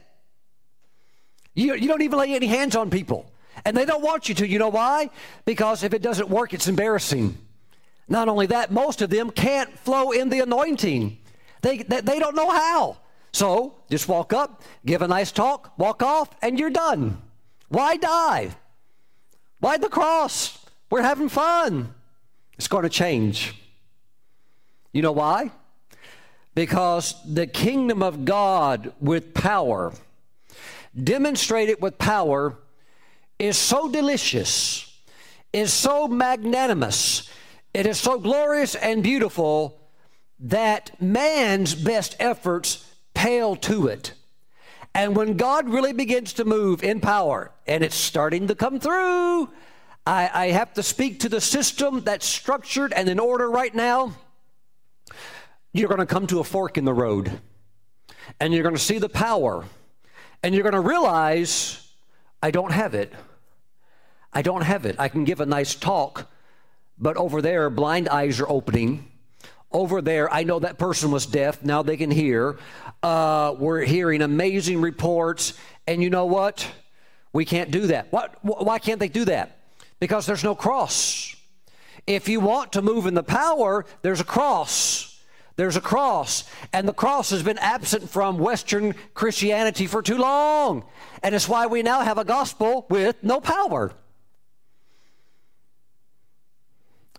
You, you don't even lay any hands on people. And they don't want you to. You know why? Because if it doesn't work, it's embarrassing. Not only that, most of them can't flow in the anointing. They, they, they don't know how. So just walk up, give a nice talk, walk off, and you're done. Why die? Why the cross? We're having fun. It's going to change. You know why? because the kingdom of God with power, demonstrated with power, is so delicious, is so magnanimous, it is so glorious and beautiful that man's best efforts pale to it. And when God really begins to move in power, and it's starting to come through, I, I have to speak to the system that's structured and in order right now you're going to come to a fork in the road and you're going to see the power and you're going to realize I don't have it. I don't have it. I can give a nice talk, but over there, blind eyes are opening. Over there, I know that person was deaf. Now they can hear. Uh, we're hearing amazing reports. And you know what? We can't do that. What, why can't they do that? Because there's no cross. If you want to move in the power, there's a cross. There's a cross, and the cross has been absent from Western Christianity for too long. And it's why we now have a gospel with no power.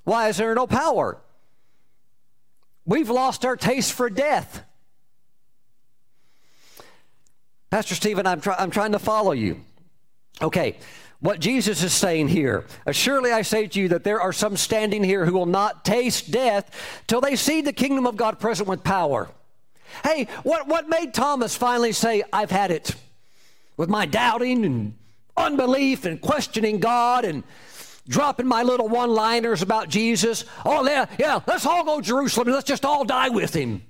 Why is there no power? We've lost our taste for death. Pastor Stephen, I'm, try- I'm trying to follow you. Okay, what Jesus is saying here. Surely I say to you that there are some standing here who will not taste death till they see the kingdom of God present with power. Hey, what, what made Thomas finally say, I've had it? With my doubting and unbelief and questioning God and dropping my little one liners about Jesus. Oh, yeah, yeah, let's all go to Jerusalem let's just all die with him.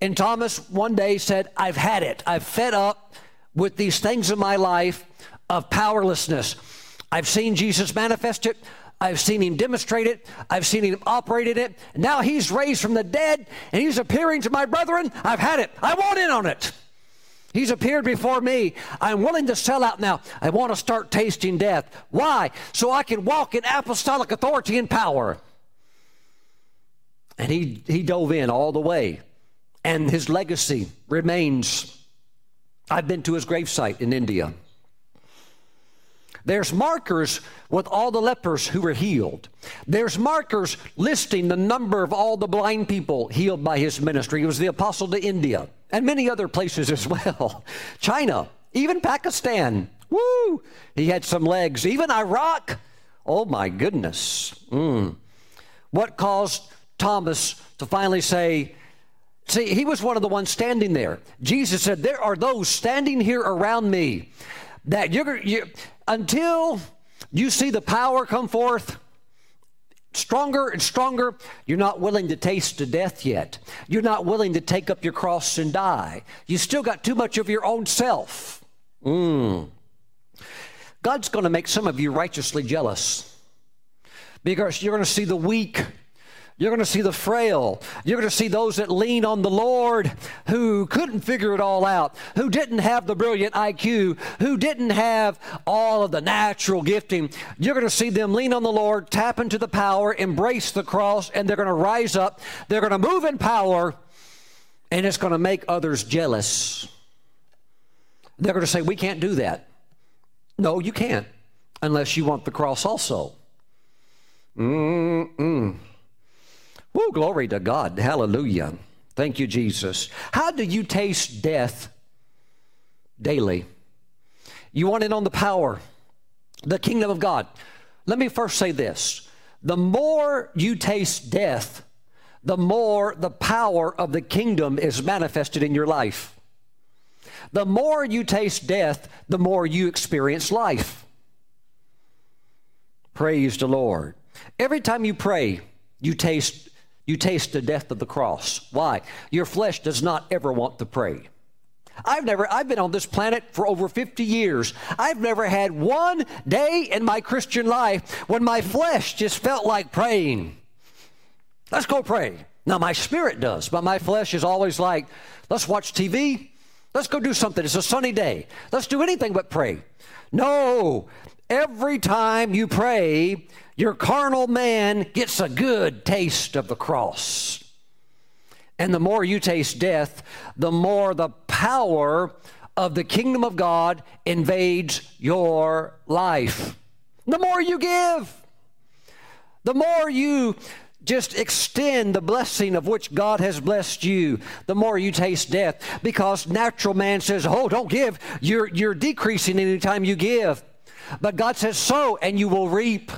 And Thomas one day said, I've had it. I've fed up with these things in my life of powerlessness. I've seen Jesus manifest it. I've seen him demonstrate it. I've seen him operate in it. Now he's raised from the dead and he's appearing to my brethren. I've had it. I want in on it. He's appeared before me. I'm willing to sell out now. I want to start tasting death. Why? So I can walk in apostolic authority and power. And he, he dove in all the way. And his legacy remains. I've been to his gravesite in India. There's markers with all the lepers who were healed. There's markers listing the number of all the blind people healed by his ministry. He was the apostle to India and many other places as well. China, even Pakistan. Woo! He had some legs. Even Iraq. Oh my goodness. Mm. What caused Thomas to finally say, See, he was one of the ones standing there. Jesus said, There are those standing here around me that you're, you, until you see the power come forth stronger and stronger, you're not willing to taste the death yet. You're not willing to take up your cross and die. You still got too much of your own self. Mm. God's going to make some of you righteously jealous because you're going to see the weak you're going to see the frail. You're going to see those that lean on the Lord who couldn't figure it all out, who didn't have the brilliant IQ, who didn't have all of the natural gifting. You're going to see them lean on the Lord, tap into the power, embrace the cross, and they're going to rise up. They're going to move in power. And it's going to make others jealous. They're going to say, We can't do that. No, you can't, unless you want the cross also. Mm-mm. Woo, glory to God. Hallelujah. Thank you, Jesus. How do you taste death daily? You want in on the power, the kingdom of God. Let me first say this the more you taste death, the more the power of the kingdom is manifested in your life. The more you taste death, the more you experience life. Praise the Lord. Every time you pray, you taste you taste the death of the cross. Why? Your flesh does not ever want to pray. I've never, I've been on this planet for over 50 years. I've never had one day in my Christian life when my flesh just felt like praying. Let's go pray. Now, my spirit does, but my flesh is always like, let's watch TV. Let's go do something. It's a sunny day. Let's do anything but pray. No, every time you pray, your carnal man gets a good taste of the cross. And the more you taste death, the more the power of the kingdom of God invades your life. The more you give, the more you just extend the blessing of which God has blessed you, the more you taste death. Because natural man says, Oh, don't give. You're, you're decreasing anytime you give. But God says, Sow and you will reap.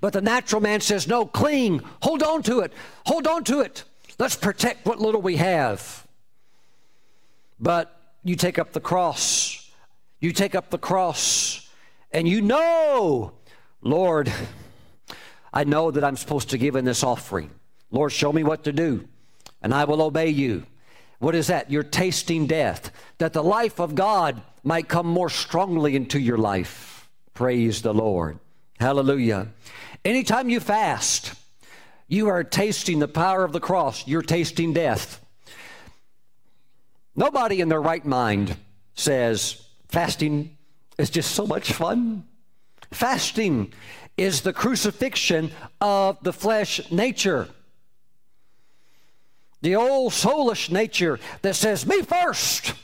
But the natural man says, No, cling. Hold on to it. Hold on to it. Let's protect what little we have. But you take up the cross. You take up the cross and you know, Lord, I know that I'm supposed to give in this offering. Lord, show me what to do, and I will obey you. What is that? You're tasting death, that the life of God might come more strongly into your life. Praise the Lord. Hallelujah. Anytime you fast, you are tasting the power of the cross. You're tasting death. Nobody in their right mind says fasting is just so much fun. Fasting is the crucifixion of the flesh nature. The old soulish nature that says, Me first.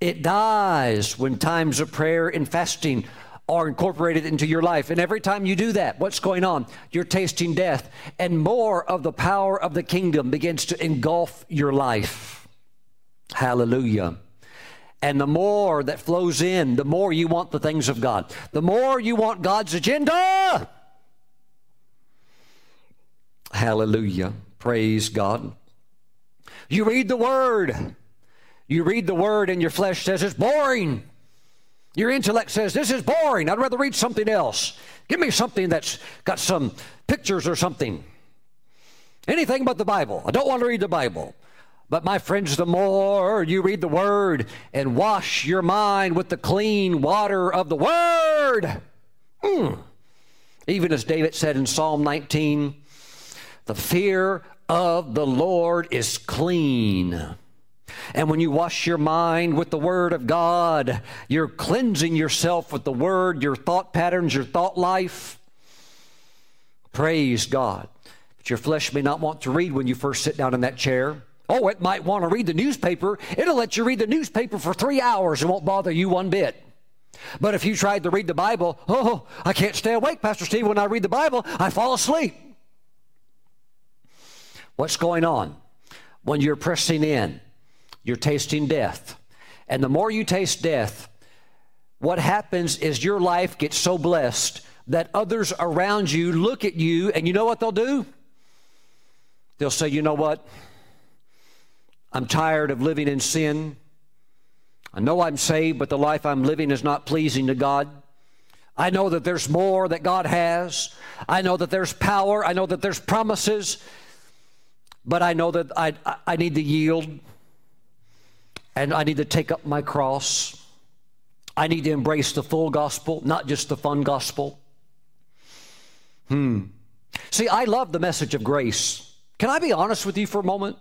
It dies when times of prayer and fasting are incorporated into your life. And every time you do that, what's going on? You're tasting death, and more of the power of the kingdom begins to engulf your life. Hallelujah. And the more that flows in, the more you want the things of God. The more you want God's agenda. Hallelujah. Praise God. You read the Word. You read the Word, and your flesh says it's boring. Your intellect says, This is boring. I'd rather read something else. Give me something that's got some pictures or something. Anything but the Bible. I don't want to read the Bible. But my friends, the more you read the Word and wash your mind with the clean water of the Word, mm. even as David said in Psalm 19, the fear of the Lord is clean. And when you wash your mind with the Word of God, you're cleansing yourself with the Word, your thought patterns, your thought life. Praise God. But your flesh may not want to read when you first sit down in that chair. Oh, it might want to read the newspaper. It'll let you read the newspaper for three hours and won't bother you one bit. But if you tried to read the Bible, oh, I can't stay awake, Pastor Steve. When I read the Bible, I fall asleep. What's going on? When you're pressing in, you're tasting death. And the more you taste death, what happens is your life gets so blessed that others around you look at you, and you know what they'll do? They'll say, You know what? I'm tired of living in sin. I know I'm saved, but the life I'm living is not pleasing to God. I know that there's more that God has. I know that there's power. I know that there's promises. But I know that I, I need to yield and I need to take up my cross. I need to embrace the full gospel, not just the fun gospel. Hmm. See, I love the message of grace. Can I be honest with you for a moment?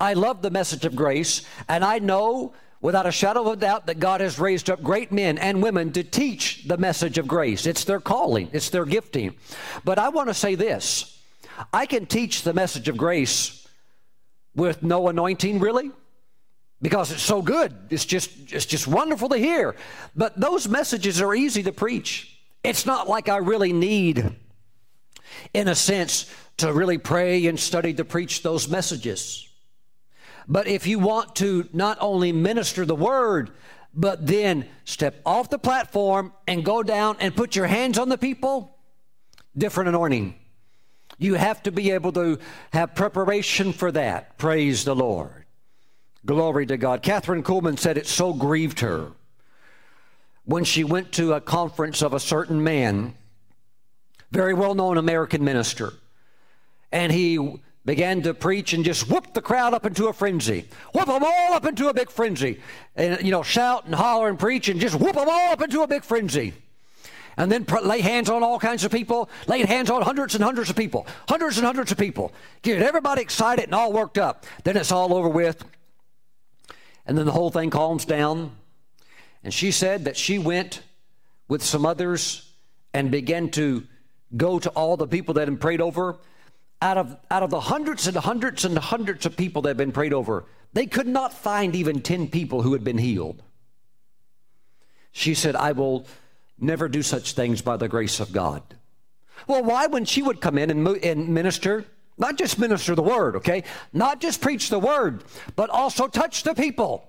I love the message of grace, and I know without a shadow of a doubt that God has raised up great men and women to teach the message of grace. It's their calling, it's their gifting. But I want to say this I can teach the message of grace with no anointing, really? Because it's so good. It's just, it's just wonderful to hear. But those messages are easy to preach. It's not like I really need, in a sense, to really pray and study to preach those messages. But if you want to not only minister the word, but then step off the platform and go down and put your hands on the people, different anointing. You have to be able to have preparation for that. Praise the Lord. Glory to God. Kathryn Kuhlman said it so grieved her when she went to a conference of a certain man, very well known American minister, and he began to preach and just whoop the crowd up into a frenzy. Whoop them all up into a big frenzy. And, you know, shout and holler and preach and just whoop them all up into a big frenzy. And then pr- lay hands on all kinds of people, laid hands on hundreds and hundreds of people, hundreds and hundreds of people. Get everybody excited and all worked up. Then it's all over with. And then the whole thing calms down. And she said that she went with some others and began to go to all the people that had been prayed over out of, out of the hundreds and hundreds and hundreds of people that had been prayed over, they could not find even 10 people who had been healed. She said, I will never do such things by the grace of God. Well, why, when she would come in and, and minister, not just minister the word, okay? Not just preach the word, but also touch the people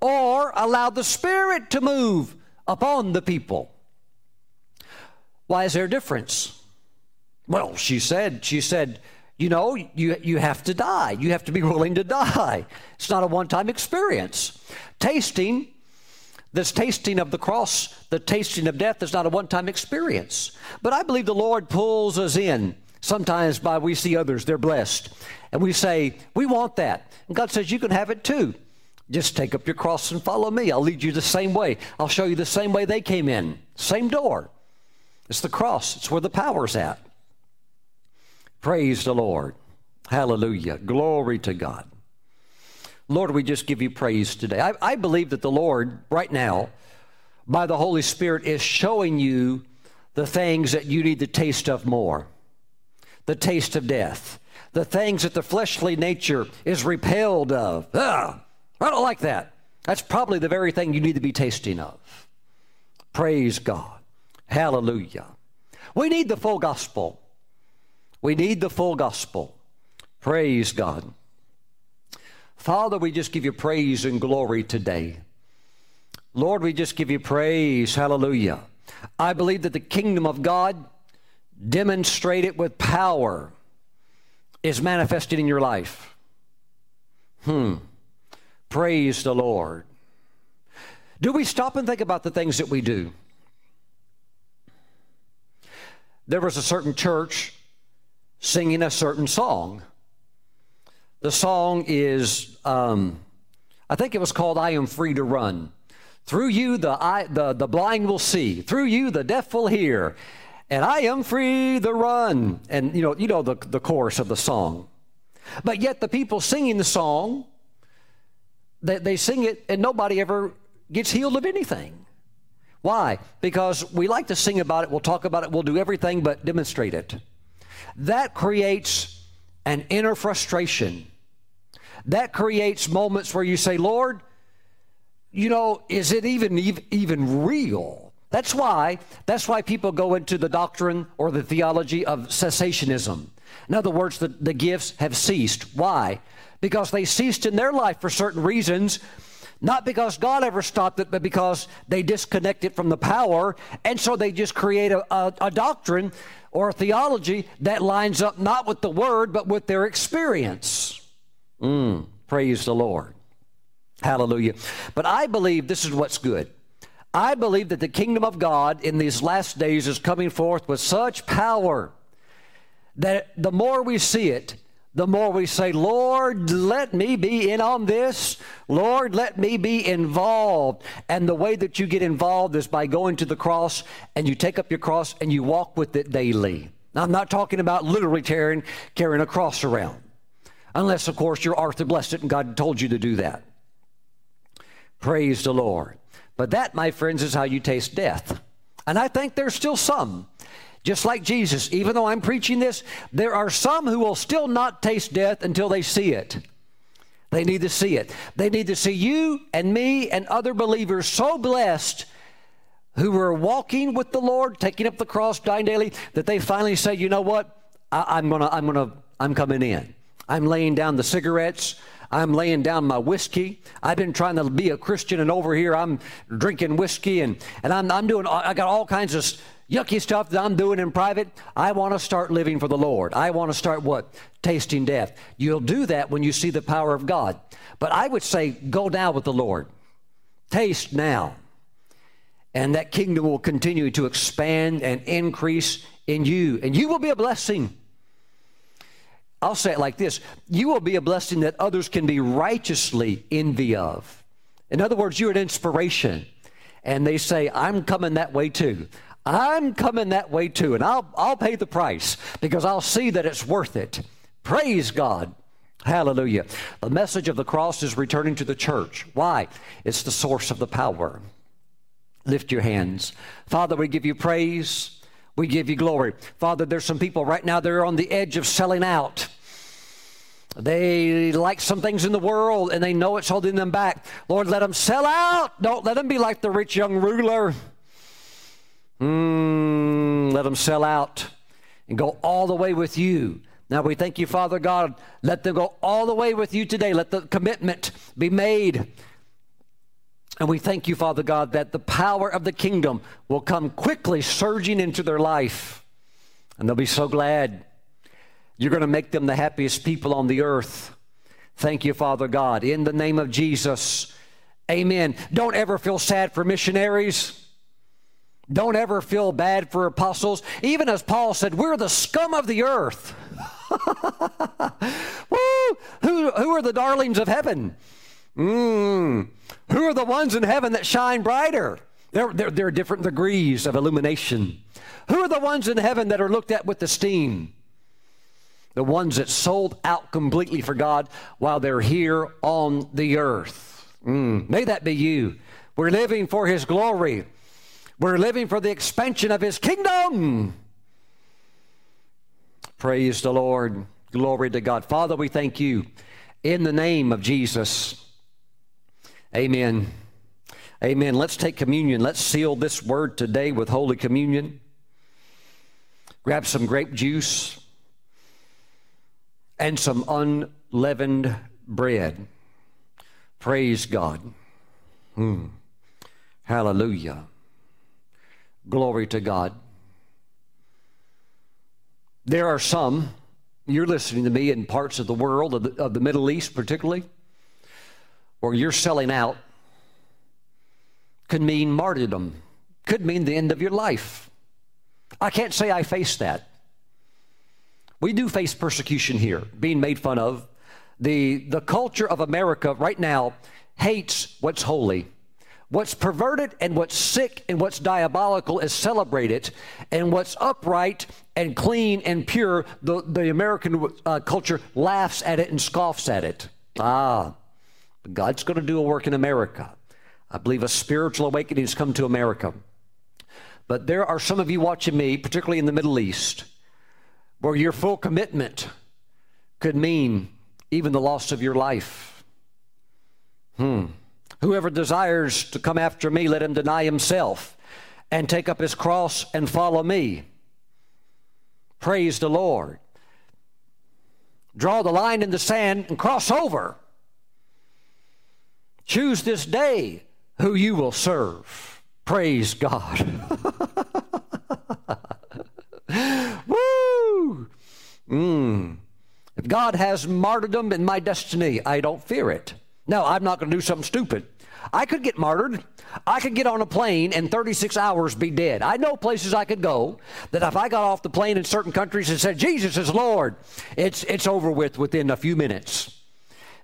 or allow the Spirit to move upon the people. Why is there a difference? Well, she said, she said, you know, you, you have to die. You have to be willing to die. It's not a one time experience. Tasting, this tasting of the cross, the tasting of death is not a one time experience. But I believe the Lord pulls us in sometimes by we see others, they're blessed. And we say, we want that. And God says, you can have it too. Just take up your cross and follow me. I'll lead you the same way. I'll show you the same way they came in. Same door. It's the cross, it's where the power's at. Praise the Lord. Hallelujah. Glory to God. Lord, we just give you praise today. I, I, believe that the Lord, right now, by the Holy Spirit, is showing you the things that you need to taste of more the taste of death, the things that the fleshly nature is repelled of. Ugh, I don't like that. That's probably the very thing you need to be tasting of. Praise God. Hallelujah. We need the full gospel. We need the full gospel. Praise God. Father, we just give you praise and glory today. Lord, we just give you praise. Hallelujah. I believe that the kingdom of God, demonstrated with power, is manifested in your life. Hmm. Praise the Lord. Do we stop and think about the things that we do? There was a certain church singing a certain song. The song is, um, I think it was called I Am Free to Run. Through you, the, I, the, the blind will see. Through you, the deaf will hear. And I am free to run. And you know, you know the, the chorus of the song. But yet the people singing the song, they, they sing it and nobody ever gets healed of anything. Why? Because we like to sing about it, we'll talk about it, we'll do everything but demonstrate it. That creates an inner frustration. That creates moments where you say, Lord, you know, is it even even real? That's why that's why people go into the doctrine or the theology of cessationism. In other words, the, the gifts have ceased. Why? Because they ceased in their life for certain reasons, not because God ever stopped it, but because they disconnected from the power, and so they just create a, a, a doctrine or a theology that lines up not with the word, but with their experience. Mm, praise the Lord. Hallelujah. But I believe this is what's good. I believe that the kingdom of God in these last days is coming forth with such power that the more we see it, the more we say, Lord, let me be in on this. Lord, let me be involved. And the way that you get involved is by going to the cross and you take up your cross and you walk with it daily. Now, I'm not talking about literally carrying, carrying a cross around, unless, of course, you're Arthur Blessitt and God told you to do that. Praise the Lord. But that, my friends, is how you taste death. And I think there's still some just like Jesus, even though I'm preaching this, there are some who will still not taste death until they see it. They need to see it. They need to see you and me and other believers so blessed who are walking with the Lord, taking up the cross, dying daily, that they finally say, you know what? I, am gonna, I'm gonna, I'm coming in. I'm laying down the cigarettes. I'm laying down my whiskey. I've been trying to be a Christian, and over here I'm drinking whiskey, and, and I'm, I'm doing, I got all kinds of yucky stuff that I'm doing in private. I want to start living for the Lord. I want to start what? Tasting death. You'll do that when you see the power of God. But I would say, go now with the Lord. Taste now. And that kingdom will continue to expand and increase in you, and you will be a blessing. I'll say it like this you will be a blessing that others can be righteously envy of. In other words, you're an inspiration. And they say, I'm coming that way too. I'm coming that way too, and I'll, I'll pay the price because I'll see that it's worth it. Praise God. Hallelujah. The message of the cross is returning to the church. Why? It's the source of the power. Lift your hands. Father, we give you praise. We give you glory. Father, there's some people right now, they're on the edge of selling out. They like some things in the world and they know it's holding them back. Lord, let them sell out. Don't let them be like the rich young ruler. Mm, let them sell out and go all the way with you. Now we thank you, Father God. Let them go all the way with you today. Let the commitment be made. And we thank you, Father God, that the power of the kingdom will come quickly surging into their life. And they'll be so glad. You're going to make them the happiest people on the earth. Thank you, Father God. In the name of Jesus, amen. Don't ever feel sad for missionaries. Don't ever feel bad for apostles. Even as Paul said, we're the scum of the earth. Woo! Who, who are the darlings of heaven? Mm. Who are the ones in heaven that shine brighter? There, there, there are different degrees of illumination. Who are the ones in heaven that are looked at with esteem? The ones that sold out completely for God while they're here on the earth. Mm. May that be you. We're living for His glory. We're living for the expansion of His kingdom. Praise the Lord. Glory to God. Father, we thank you in the name of Jesus. Amen. Amen. Let's take communion. Let's seal this word today with Holy Communion. Grab some grape juice and some unleavened bread. Praise God. Hmm. Hallelujah. Glory to God. There are some, you're listening to me in parts of the world, of the, of the Middle East particularly, where you're selling out could mean martyrdom, could mean the end of your life. I can't say I face that. We do face persecution here, being made fun of. The, the culture of America right now hates what's holy. What's perverted and what's sick and what's diabolical is celebrated, and what's upright and clean and pure, the, the American uh, culture laughs at it and scoffs at it. Ah, God's going to do a work in America. I believe a spiritual awakening has come to America. But there are some of you watching me, particularly in the Middle East, where your full commitment could mean even the loss of your life. Hmm. Whoever desires to come after me, let him deny himself and take up his cross and follow me. Praise the Lord. Draw the line in the sand and cross over. Choose this day who you will serve. Praise God. Mm. If God has martyrdom in my destiny, I don't fear it. No, I'm not going to do something stupid. I could get martyred. I could get on a plane and 36 hours be dead. I know places I could go that if I got off the plane in certain countries and said, Jesus is Lord, it's, it's over with within a few minutes.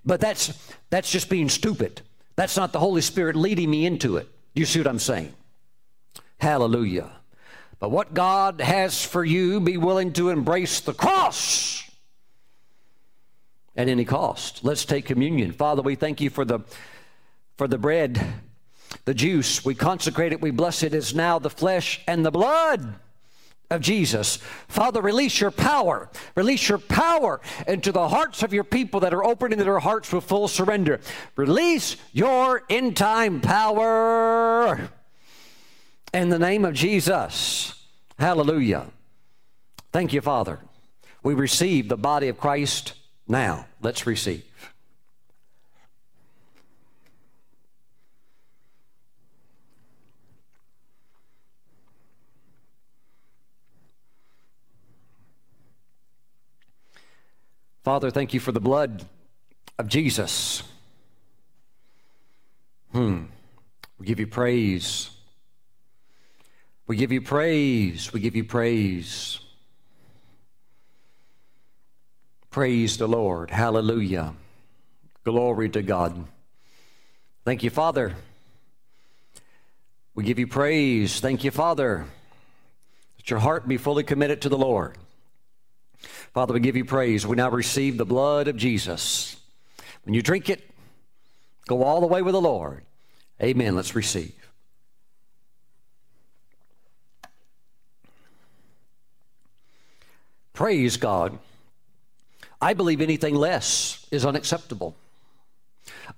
But that's, that's just being stupid. That's not the Holy Spirit leading me into it. Do you see what I'm saying? Hallelujah. But what God has for you, be willing to embrace the cross at any cost. Let's take communion. Father, we thank you for the for the bread, the juice. We consecrate it, we bless it. It's now the flesh and the blood of Jesus. Father, release your power. Release your power into the hearts of your people that are opening their hearts with full surrender. Release your in time power in the name of Jesus. Hallelujah. Thank you, Father. We receive the body of Christ now. Let's receive. Father, thank you for the blood of Jesus. Hmm. We give you praise. We give you praise. We give you praise. Praise the Lord. Hallelujah. Glory to God. Thank you, Father. We give you praise. Thank you, Father. Let your heart be fully committed to the Lord. Father, we give you praise. We now receive the blood of Jesus. When you drink it, go all the way with the Lord. Amen. Let's receive. Praise God. I believe anything less is unacceptable.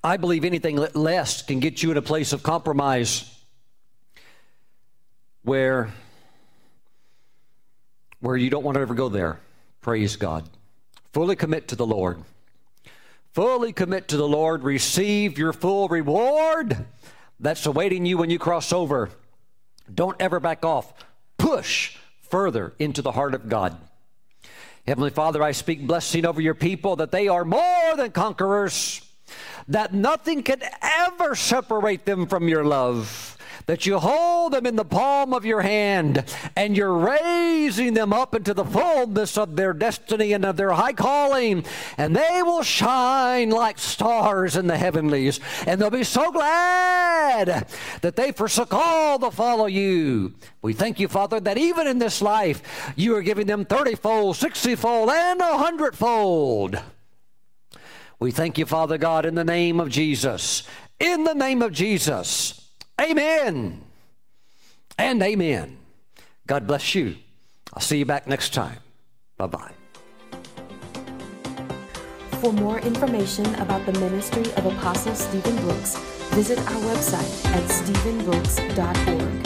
I believe anything less can get you in a place of compromise where, where you don't want to ever go there. Praise God. Fully commit to the Lord. Fully commit to the Lord. Receive your full reward that's awaiting you when you cross over. Don't ever back off. Push further into the heart of God. Heavenly Father, I speak blessing over your people that they are more than conquerors, that nothing can ever separate them from your love that you hold them in the palm of your hand and you're raising them up into the fullness of their destiny and of their high calling, and they will shine like stars in the heavenlies. And they'll be so glad that they forsook all to follow you. We thank you, Father, that even in this life, you are giving them 30 fold, 60 fold, and a hundredfold. We thank you, Father God, in the name of Jesus. In the name of Jesus. Amen and amen. God bless you. I'll see you back next time. Bye bye. For more information about the ministry of Apostle Steven Brooks, visit our website at stevenbrooks.org.